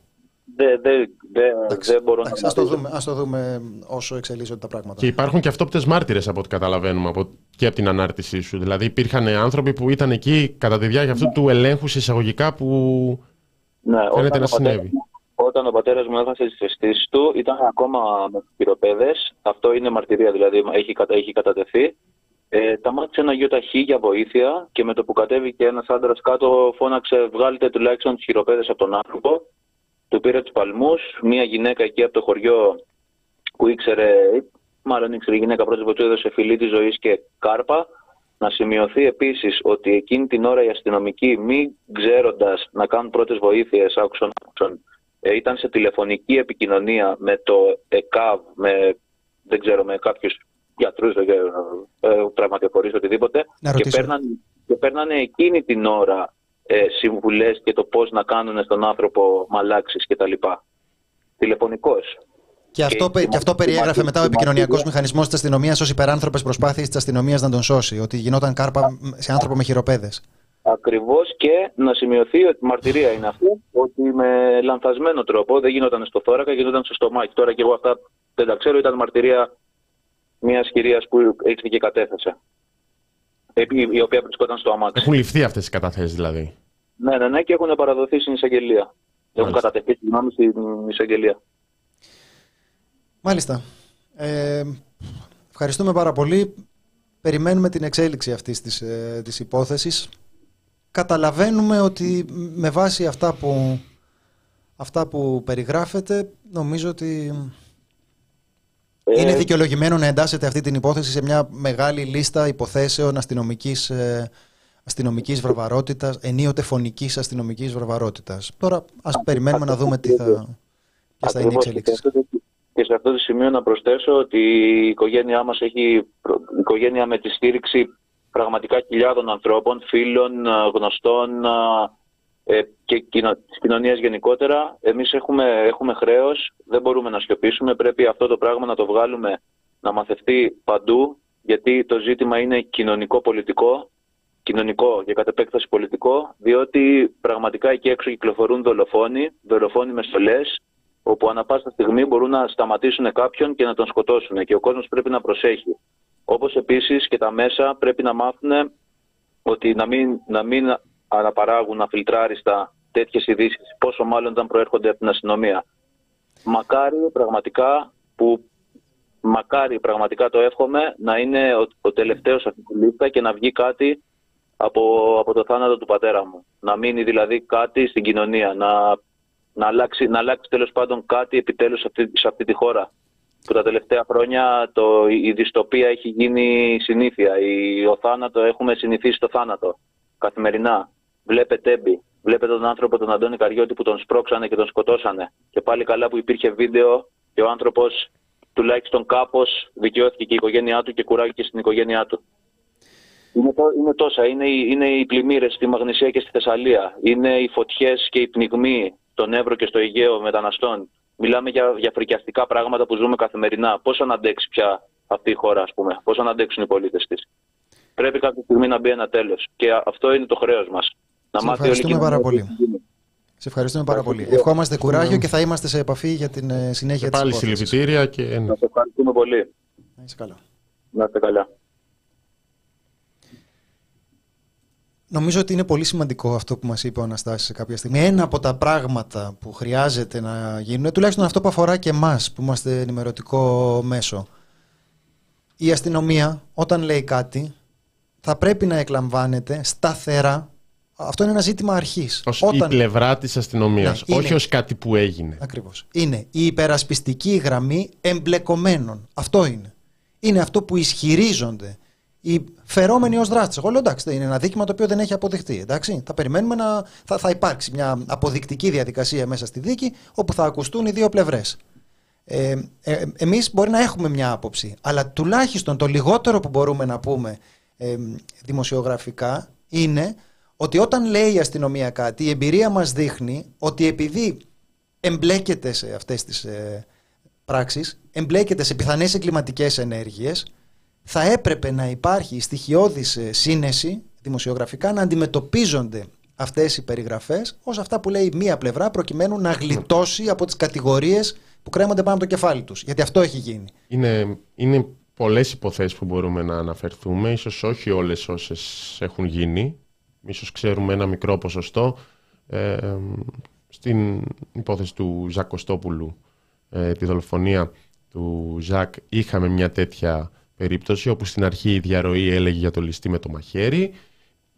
δεν δε, δε, δε μπορώ εντάξει, να ας, το δούμε, ας το δούμε όσο εξελίσσονται τα πράγματα. Και υπάρχουν και αυτόπτες μάρτυρες από ό,τι καταλαβαίνουμε από, και από την ανάρτησή σου. Δηλαδή υπήρχαν άνθρωποι που ήταν εκεί κατά τη διάρκεια αυτού του ελέγχου σε εισαγωγικά που ναι, φαίνεται όταν να ο πατέρας συνέβη. Μου- Όταν ο πατέρας μου έχασε τις αισθήσεις του, ήταν ακόμα με του χειροπέδε. Αυτό είναι μαρτυρία, δηλαδή έχει, κατα- έχει κατατεθεί. Ε, ταμάτησε ένα γιο ταχύ για βοήθεια και με το που κατέβηκε ένας άντρας κάτω, φώναξε: Βγάλετε τουλάχιστον του χειροπέδες από τον άνθρωπο. Του πήρε τους παλμούς. Μία γυναίκα εκεί από το χωριό που ήξερε, μάλλον ήξερε η γυναίκα πρώτη που του έδωσε φιλή της ζωής και κάρπα. Να σημειωθεί επίσης ότι εκείνη την ώρα οι αστυνομικοί, μη ξέροντας να κάνουν πρώτες βοήθειες, άκουσαν, άκουσαν, ε, ήταν σε τηλεφωνική επικοινωνία με το ΕΚΑΒ, με, δεν ξέρω, με κάποιους γιατρούς, ε, τραυματιοφορείς, οτιδήποτε. Να Και ρωτήσω. παίρνανε, και παίρνανε εκείνη την ώρα ε, συμβουλές και το πώς να κάνουν στον άνθρωπο μαλάξεις κτλ. Τηλεφωνικός. Και αυτό, Και- πε- και αυτό και- περιέγραφε και- μετά ο και- επικοινωνιακός και- μηχανισμός της αστυνομίας ως υπεράνθρωπες προσπάθειες της αστυνομίας να τον σώσει. Ότι γινόταν κάρπα σε άνθρωπο με χειροπέδες. Ακριβώς και να σημειωθεί ότι η μαρτυρία είναι αυτή, ότι με λανθασμένο τρόπο δεν γινόταν στο θώρακα, γινόταν στο στομάχι. Τώρα και εγώ αυτά δεν τα ξέρω, ήταν μαρτυρία μιας κυρίας που ήρθε και κατέθεσε. επί- Η οποία βρισκόταν στο αμάξι. Έχουν ληφθεί αυτές οι καταθέσεις δηλαδή. Ναι, ναι, ναι, και έχουν παραδοθεί στην εισαγγελία. Έχουν Μάλιστα. κατατεθεί, συγγνώμη, στην εισαγγελία. Μάλιστα. Ε, ευχαριστούμε πάρα πολύ. Περιμένουμε την εξέλιξη αυτής της, ε, της υπόθεσης. Καταλαβαίνουμε ότι με βάση αυτά που, αυτά που περιγράφετε, νομίζω ότι Ε, είναι δικαιολογημένο να εντάσσετε αυτή την υπόθεση σε μια μεγάλη λίστα υποθέσεων αστυνομικής, ε, αστυνομικής βραβαρότητας, ενίοτε φωνικής αστυνομικής βραβαρότητας. Τώρα ας περιμένουμε να δούμε τι θα, ποιες θα είναι οι Ακριβώς. Και σε εξελίξεις. αυτό το- Και σε αυτό το σημείο να προσθέσω ότι η οικογένειά μας έχει προ- η οικογένεια με τη στήριξη πραγματικά χιλιάδων ανθρώπων, φίλων, α, γνωστών α, ε, και κοινο, της κοινωνίας γενικότερα. Εμείς έχουμε, έχουμε χρέος, δεν μπορούμε να σιωπήσουμε, πρέπει αυτό το πράγμα να το βγάλουμε να μαθευτεί παντού, γιατί το ζήτημα είναι κοινωνικό-πολιτικό, κοινωνικό και κατ' επέκταση πολιτικό, διότι πραγματικά εκεί έξω κυκλοφορούν δολοφόνοι, δολοφόνοι με στολές, όπου ανα πάσα στιγμή μπορούν να σταματήσουν κάποιον και να τον σκοτώσουν και ο κόσμος πρέπει να προσέχει. Όπως επίσης και τα μέσα πρέπει να μάθουν ότι να μην, να μην αναπαράγουν αφιλτράριστα τέτοιες ειδήσεις, πόσο μάλλον όταν προέρχονται από την αστυνομία. Μακάρι πραγματικά που μακάρι πραγματικά το εύχομαι να είναι ο, ο τελευταίος αυτή τη λίστα και να βγει κάτι από, από το θάνατο του πατέρα μου. Να μείνει δηλαδή κάτι στην κοινωνία, να, να, αλλάξει, να αλλάξει τέλος πάντων κάτι επιτέλους σε αυτή, σε αυτή τη χώρα. Που τα τελευταία χρόνια το, η δυστοπία έχει γίνει συνήθεια. Η, ο θάνατο, έχουμε συνηθίσει το θάνατο καθημερινά. Βλέπετε έμπι. Βλέπετε τον άνθρωπο τον Αντώνη Καριώτη που τον σπρώξανε και τον σκοτώσανε. Και πάλι καλά που υπήρχε βίντεο και ο άνθρωπος τουλάχιστον κάπως δικαιώθηκε και η οικογένειά του και κουράγηκε στην οικογένειά του. Είναι, τό- είναι τόσα. Είναι, οι- είναι οι πλημμύρες στη Μαγνησία και στη Θεσσαλία. Είναι οι φωτιές και οι πνιγμοί στον Εύρο και στο Αιγαίο μεταναστών. Μιλάμε για, για φρικιαστικά πράγματα που ζούμε καθημερινά. Πώς να αντέξει πια αυτή η χώρα, ας πούμε, πώς να αντέξουν οι πολίτες της; Πρέπει κάποια στιγμή να μπει ένα τέλος. Και α- αυτό είναι το χρέος μας. Να Σε μάθει όλη η ευχαριστούμε κοινωνία πάρα τι πολύ. γίνεται. Σε ευχαριστούμε πάρα πολύ. Ευχαριστώ. Ευχόμαστε κουράγιο και θα είμαστε σε επαφή για την ε, συνέχεια Και της πάλι υπόθεσης. συλληπιτήρια και. Να σε ευχαριστούμε πολύ. Να είσαι καλά. Να είστε καλά. Νομίζω ότι είναι πολύ σημαντικό αυτό που μας είπε ο Αναστάσης σε κάποια στιγμή. Ένα από τα πράγματα που χρειάζεται να γίνουν, τουλάχιστον αυτό που αφορά και εμάς που είμαστε ενημερωτικό μέσο. Η αστυνομία όταν λέει κάτι θα πρέπει να εκλαμβάνεται σταθερά. Αυτό είναι ένα ζήτημα αρχής. Ως η πλευρά της αστυνομίας. Ναι, είναι- όχι ως κάτι που έγινε. Ακριβώς. Είναι η υπερασπιστική γραμμή εμπλεκομένων. Αυτό είναι. Είναι αυτό που ισχυρίζονται οι φερόμενοι ως δράστε. Εγώ λέω εντάξει, είναι ένα δίκημα το οποίο δεν έχει αποδειχτεί. Εντάξει. Θα περιμένουμε να. Θα, θα υπάρξει μια αποδεικτική διαδικασία μέσα στη δίκη όπου θα ακουστούν οι δύο πλευρές. Ε, ε, εμείς μπορεί να έχουμε μια άποψη, αλλά τουλάχιστον το λιγότερο που μπορούμε να πούμε ε, δημοσιογραφικά είναι ότι όταν λέει η αστυνομία κάτι, η εμπειρία μας δείχνει ότι επειδή εμπλέκεται σε αυτές τις ε, πράξεις, εμπλέκεται σε πιθανές εγκληματικές ενέργειες, θα έπρεπε να υπάρχει στοιχειώδης ε, σύνεση δημοσιογραφικά να αντιμετωπίζονται αυτές οι περιγραφές ως αυτά που λέει μία πλευρά προκειμένου να γλιτώσει από τις κατηγορίες που κρέμονται πάνω από το κεφάλι τους. Γιατί αυτό έχει γίνει. Είναι, είναι πολλές υποθέσεις που μπορούμε να αναφερθούμε, ίσως όχι όλες όσες έχουν γίνει. Ίσως ξέρουμε ένα μικρό ποσοστό. Ε, στην υπόθεση του Ζακ Κωστόπουλου, ε, τη δολοφονία του Ζακ, είχαμε μια τέτοια περίπτωση όπου στην αρχή η διαρροή έλεγε για το ληστή με το μαχαίρι.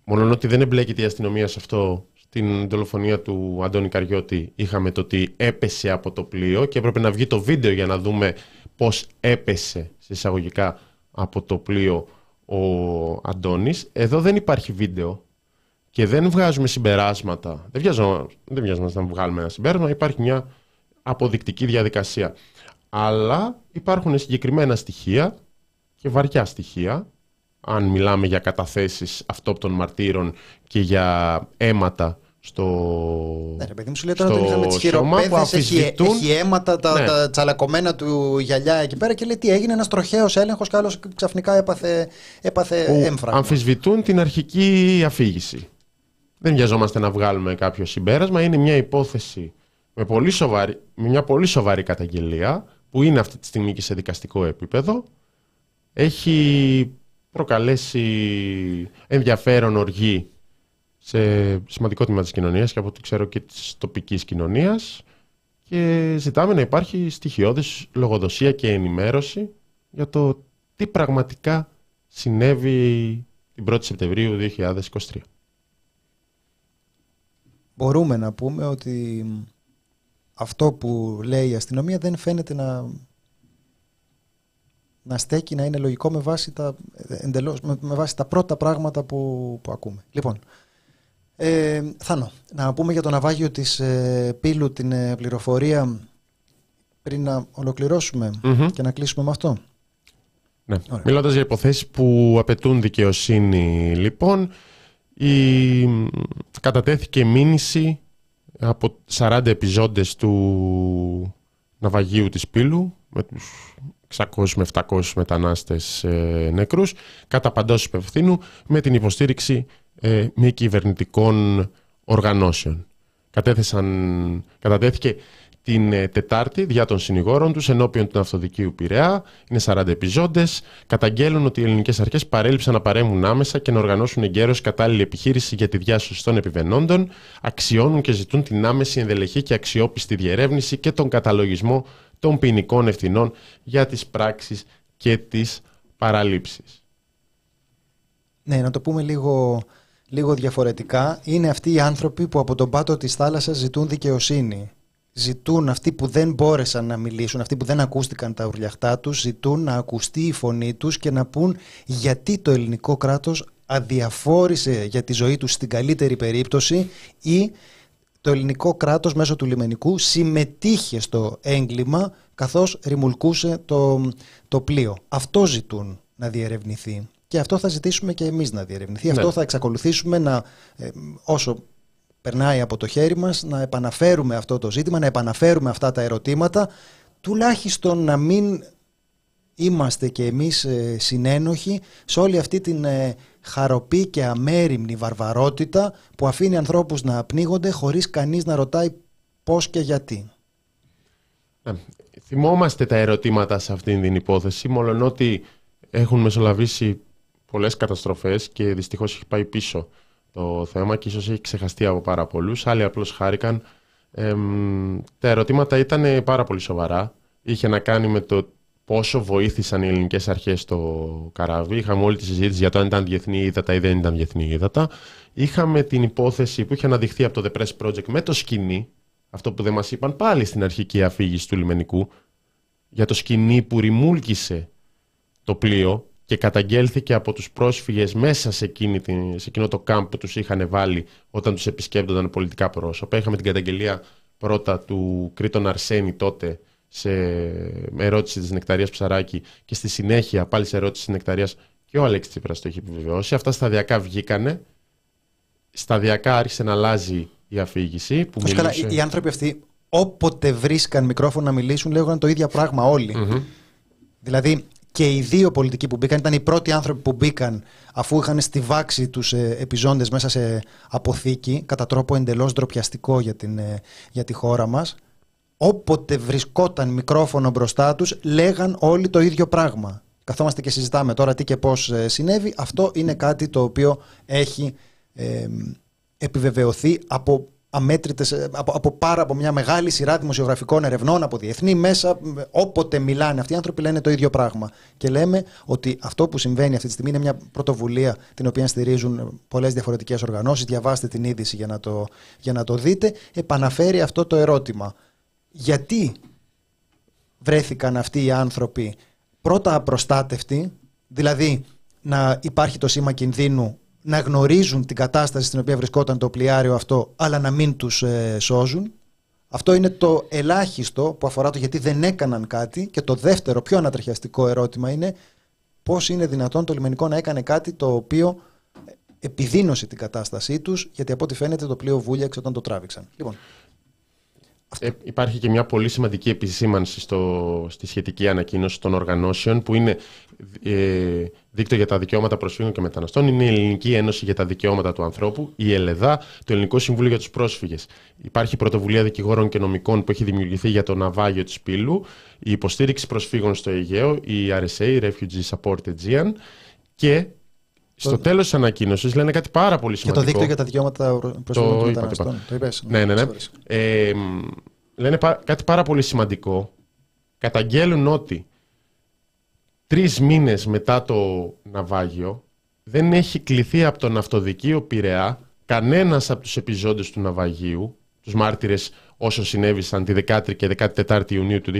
Μόνο ότι δεν εμπλέκεται η αστυνομία σε αυτό, στην δολοφονία του Αντώνη Καριώτη είχαμε το ότι έπεσε από το πλοίο και έπρεπε να βγει το βίντεο για να δούμε πώς έπεσε σε εισαγωγικά από το πλοίο ο Αντώνης. Εδώ δεν υπάρχει βίντεο και δεν βγάζουμε συμπεράσματα. Δεν βιαζόμαστε, δεν βιαζόμαστε να βγάλουμε ένα συμπέρασμα. Υπάρχει μια αποδεικτική διαδικασία. Αλλά υπάρχουν συγκεκριμένα στοιχεία και βαριά στοιχεία αν μιλάμε για καταθέσεις αυτόπτων μαρτύρων και για αίματα στο Ναι, ρε παιδί μου, σου λέει τώρα δεν είχαμε τις χειροπέδε. Έχει, έχει αίματα, τα, ναι. τα τσαλακωμένα του γυαλιά εκεί πέρα και λέει τι έγινε. Ένας τροχαίος έλεγχος και άλλος ξαφνικά έπαθε, έπαθε έμφραγμα. Αμφισβητούν την αρχική αφήγηση. Δεν βιαζόμαστε να βγάλουμε κάποιο συμπέρασμα. Είναι μια υπόθεση με, πολύ σοβαρή, με μια πολύ σοβαρή καταγγελία που είναι αυτή τη στιγμή και σε δικαστικό επίπεδο. Έχει προκαλέσει ενδιαφέρον οργή σε σημαντικό τμήμα της κοινωνίας και από ό,τι ξέρω και της τοπικής κοινωνίας και ζητάμε να υπάρχει στοιχειώδης λογοδοσία και ενημέρωση για το τι πραγματικά συνέβη την 1η Σεπτεμβρίου 2023. Μπορούμε να πούμε ότι αυτό που λέει η αστυνομία δεν φαίνεται να να στέκει, να είναι λογικό με βάση τα, εντελώς, με, βάση τα πρώτα πράγματα που, που ακούμε. Λοιπόν, ε, Θάνο, να πούμε για το ναυάγιο της ε, Πύλου την ε, πληροφορία πριν να ολοκληρωσουμε και να κλείσουμε με αυτό. Ναι. Μιλώντας για υποθέσεις που απαιτούν δικαιοσύνη, λοιπόν, η... κατατέθηκε μήνυση από 40 επιζώντες του ναυαγίου της Πύλου με τους 600 με 700 μετανάστες ε, νεκρούς κατά παντός υπευθύνου με την υποστήριξη ε, μη κυβερνητικών οργανώσεων. Κατέθεσαν, κατατέθηκε την ε, Τετάρτη διά των συνηγόρων τους ενώπιον του Ναυτοδικείου Πειραιά. Είναι 40 επιζώντες. Καταγγέλουν ότι οι ελληνικές αρχές παρέλειψαν να παρέμουν άμεσα και να οργανώσουν εγκαίρως κατάλληλη επιχείρηση για τη διάσωση των επιβενόντων. Αξιώνουν και ζητούν την άμεση ενδελεχή και αξιόπιστη διερεύνηση και τον καταλογισμό των ποινικών ευθυνών για τις πράξεις και τις παραλήψεις. Ναι, να το πούμε λίγο, λίγο διαφορετικά. Είναι αυτοί οι άνθρωποι που από τον πάτο της θάλασσας ζητούν δικαιοσύνη. Ζητούν αυτοί που δεν μπόρεσαν να μιλήσουν, αυτοί που δεν ακούστηκαν τα ουρλιαχτά τους, ζητούν να ακουστεί η φωνή τους και να πούν γιατί το ελληνικό κράτος αδιαφόρησε για τη ζωή τους στην καλύτερη περίπτωση ή το ελληνικό κράτος μέσω του λιμενικού συμμετείχε στο έγκλημα καθώς ρημουλκούσε το, το πλοίο. Αυτό ζητούν να διερευνηθεί και αυτό θα ζητήσουμε και εμείς να διερευνηθεί. Αυτό ναι. θα εξακολουθήσουμε να, ε, όσο περνάει από το χέρι μας, να επαναφέρουμε αυτό το ζήτημα, να επαναφέρουμε αυτά τα ερωτήματα, τουλάχιστον να μην είμαστε και εμείς ε, συνένοχοι σε όλη αυτή την ε, χαροπή και αμέριμνη βαρβαρότητα που αφήνει ανθρώπους να πνίγονται χωρίς κανείς να ρωτάει πώς και γιατί. Ε, θυμόμαστε τα ερωτήματα σε αυτήν την υπόθεση, μόλον ότι έχουν μεσολαβήσει πολλές καταστροφές και δυστυχώς έχει πάει πίσω το θέμα και ίσως έχει ξεχαστεί από πάρα πολλούς. Άλλοι απλώς χάρηκαν. τα ερωτήματα ήταν πάρα πολύ σοβαρά. Είχε να κάνει με το πόσο βοήθησαν οι ελληνικές αρχές στο καράβι. Είχαμε όλη τη συζήτηση για το αν ήταν διεθνή ύδατα ή δεν ήταν διεθνή ύδατα. Είχαμε την υπόθεση που είχε αναδειχθεί από το The Press Project με το σκηνή, αυτό που δεν μας είπαν πάλι στην αρχική αφήγηση του λιμενικού, για το σκηνή που ρημούλκησε το πλοίο και καταγγέλθηκε από τους πρόσφυγες μέσα σε, εκείνη, σε εκείνο το κάμπ που τους είχαν βάλει όταν τους επισκέπτονταν πολιτικά πρόσωπα. Είχαμε την καταγγελία πρώτα του Κρήτον Αρσένη τότε σε ερώτηση της Νεκταρίας Ψαράκη και στη συνέχεια πάλι σε ερώτηση της Νεκταρίας και ο Αλέξης Τσίπρας το έχει επιβεβαιώσει. Αυτά σταδιακά βγήκανε. Σταδιακά άρχισε να αλλάζει η αφήγηση. Που μιλούσε... οι άνθρωποι αυτοί όποτε βρίσκαν μικρόφωνο να μιλήσουν λέγονταν το ίδιο πράγμα Δηλαδή και οι δύο πολιτικοί που μπήκαν ήταν οι πρώτοι άνθρωποι που μπήκαν αφού είχαν στιβάξει τους ε, επιζώντες μέσα σε αποθήκη κατά τρόπο εντελώς ντροπιαστικό για, την, ε, για τη χώρα μας όποτε βρισκόταν μικρόφωνο μπροστά τους λέγαν όλοι το ίδιο πράγμα καθόμαστε και συζητάμε τώρα τι και πώς ε, συνέβη αυτό είναι κάτι το οποίο έχει ε, επιβεβαιωθεί από αμέτρητες, ε, από, από πάρα από μια μεγάλη σειρά δημοσιογραφικών ερευνών από διεθνή μέσα. Όποτε μιλάνε αυτοί οι άνθρωποι λένε το ίδιο πράγμα. Και λέμε ότι αυτό που συμβαίνει αυτή τη στιγμή είναι μια πρωτοβουλία την οποία στηρίζουν πολλές διαφορετικές οργανώσεις. Διαβάστε την είδηση για να, το, για να το δείτε. Επαναφέρει αυτό το ερώτημα. Γιατί βρέθηκαν αυτοί οι άνθρωποι πρώτα απροστάτευτοι, δηλαδή να υπάρχει το σήμα κινδύνου να γνωρίζουν την κατάσταση στην οποία βρισκόταν το πλοιάριο αυτό, αλλά να μην τους ε, σώζουν. Αυτό είναι το ελάχιστο που αφορά το γιατί δεν έκαναν κάτι. Και το δεύτερο, πιο ανατρεχιαστικό ερώτημα είναι πώς είναι δυνατόν το λιμενικό να έκανε κάτι το οποίο επιδίνωσε την κατάστασή τους, γιατί από ό,τι φαίνεται το πλοίο βούλιαξε όταν το τράβηξαν. Λοιπόν, ε, υπάρχει και μια πολύ σημαντική επισήμανση στο, στη σχετική ανακοίνωση των οργανώσεων που είναι ε, δίκτυο για τα δικαιώματα προσφύγων και μεταναστών, είναι η Ελληνική Ένωση για τα Δικαιώματα του Ανθρώπου, η ΕΛΕΔΑ, το Ελληνικό Συμβούλιο για τους Πρόσφυγες. Υπάρχει πρωτοβουλία δικηγόρων και νομικών που έχει δημιουργηθεί για το ναυάγιο της Πύλου, η υποστήριξη προσφύγων στο Αιγαίο, η RSA, Refugee Support Aegean και στο το... τέλος της ανακοίνωσης λένε κάτι πάρα πολύ σημαντικό. Και το δίκτυο για τα δικαιώματα προσφύγων και μεταναστών. Το είπες. Ναι, ναι, ναι. Ε, λένε κάτι πάρα πολύ σημαντικό. Καταγγέλουν ότι τρεις μήνες μετά το ναυάγιο δεν έχει κληθεί από τον αυτοδικείο Πειραιά κανένας από τους επιζώντες του ναυαγίου, τους μάρτυρες όσο συνέβησαν τη 10η και 14η Ιουνίου του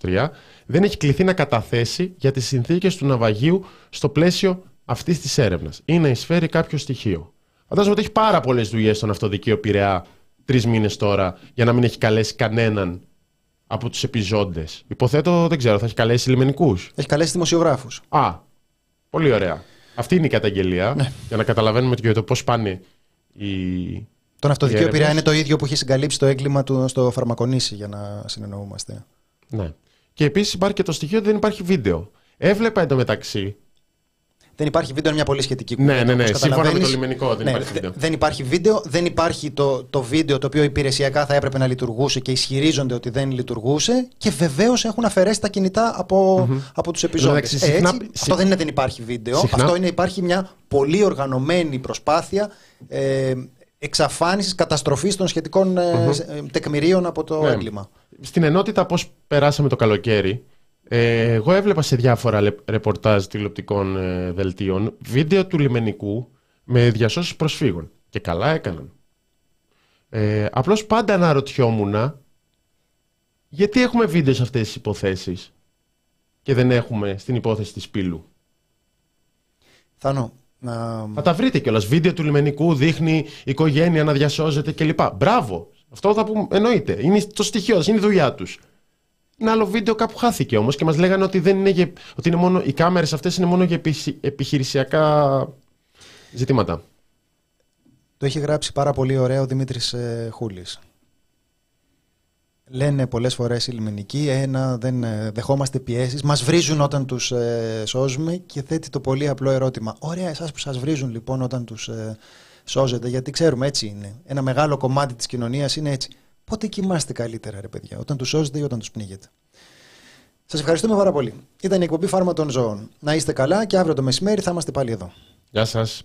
2023, δεν έχει κληθεί να καταθέσει για τις συνθήκες του ναυαγίου στο πλαίσιο αυτής της έρευνας ή να εισφέρει κάποιο στοιχείο. Φαντάζομαι ότι έχει πάρα πολλές δουλειές στον αυτοδικείο Πειραιά τρεις μήνες τώρα για να μην έχει καλέσει κανέναν από τους επιζώντες. Υποθέτω, δεν ξέρω, θα έχει καλέσει λιμενικούς. Έχει καλέσει δημοσιογράφους. Α, πολύ ωραία. Αυτή είναι η καταγγελία. Ναι. Για να καταλαβαίνουμε και το πώς πάνε οι. Τον αυτοδικείο Πειραιά είναι το ίδιο που έχει συγκαλύψει το έγκλημα του στο Φαρμακονήσι, για να συνεννοούμαστε. Ναι. Και επίσης υπάρχει και το στοιχείο ότι δεν υπάρχει βίντεο. Έβλεπα εντωμεταξύ δεν υπάρχει βίντεο, είναι μια πολύ σχετική κουβέντα. Ναι, ναι, ναι. Σύμφωνα με το λιμενικό δεν ναι, υπάρχει βίντεο. Δεν υπάρχει βίντεο, δεν υπάρχει το, το βίντεο το οποίο υπηρεσιακά θα έπρεπε να λειτουργούσε και ισχυρίζονται ότι δεν λειτουργούσε και βεβαίως έχουν αφαιρέσει τα κινητά από, mm-hmm. από τους επιζώντες. Αυτό δεν είναι δεν υπάρχει βίντεο. Συχνά... Αυτό είναι υπάρχει μια πολύ οργανωμένη προσπάθεια ε, εξαφάνισης, καταστροφής των σχετικών mm-hmm. τεκμηρίων από το ναι. έγκλημα. Στην ενότητα, πώς περάσαμε το καλοκαίρι, ε, εγώ έβλεπα σε διάφορα ρεπορτάζ τηλεοπτικών ε, δελτίων βίντεο του λιμενικού με διασώσεις προσφύγων. Και καλά έκαναν. Ε, απλώς πάντα αναρωτιόμουν γιατί έχουμε βίντεο σε αυτές τις υποθέσεις και δεν έχουμε στην υπόθεση της Πύλου; Θάνο, να... Θα τα βρείτε κιόλας. Βίντεο του λιμενικού δείχνει η οικογένεια να διασώζεται κλπ. Μπράβο. Αυτό θα πούμε. Εννοείται. Είναι το στοιχείο, είναι η δουλειά τους. Ένα άλλο βίντεο κάπου χάθηκε όμως και μας λέγανε ότι, δεν είναι για, ότι είναι μόνο, οι κάμερες αυτές είναι μόνο για επιχειρησιακά ζητήματα. Το έχει γράψει πάρα πολύ ωραίο ο Δημήτρης ε, Χούλης. Λένε πολλές φορές οι λιμενικοί, ένα, δεν ε, δεχόμαστε πιέσεις, μας βρίζουν όταν τους ε, σώζουμε και θέτει το πολύ απλό ερώτημα. Ωραία, εσάς που σας βρίζουν λοιπόν όταν τους ε, σώζετε, γιατί ξέρουμε έτσι είναι. Ένα μεγάλο κομμάτι της κοινωνίας είναι έτσι. Πότε κοιμάστε καλύτερα, ρε παιδιά, όταν τους σώζετε ή όταν τους πνίγετε. Σας ευχαριστούμε πάρα πολύ. Ήταν η εκπομπή Φάρμα των Ζώων. Να είστε καλά και αύριο το μεσημέρι θα είμαστε πάλι εδώ. Γεια σας.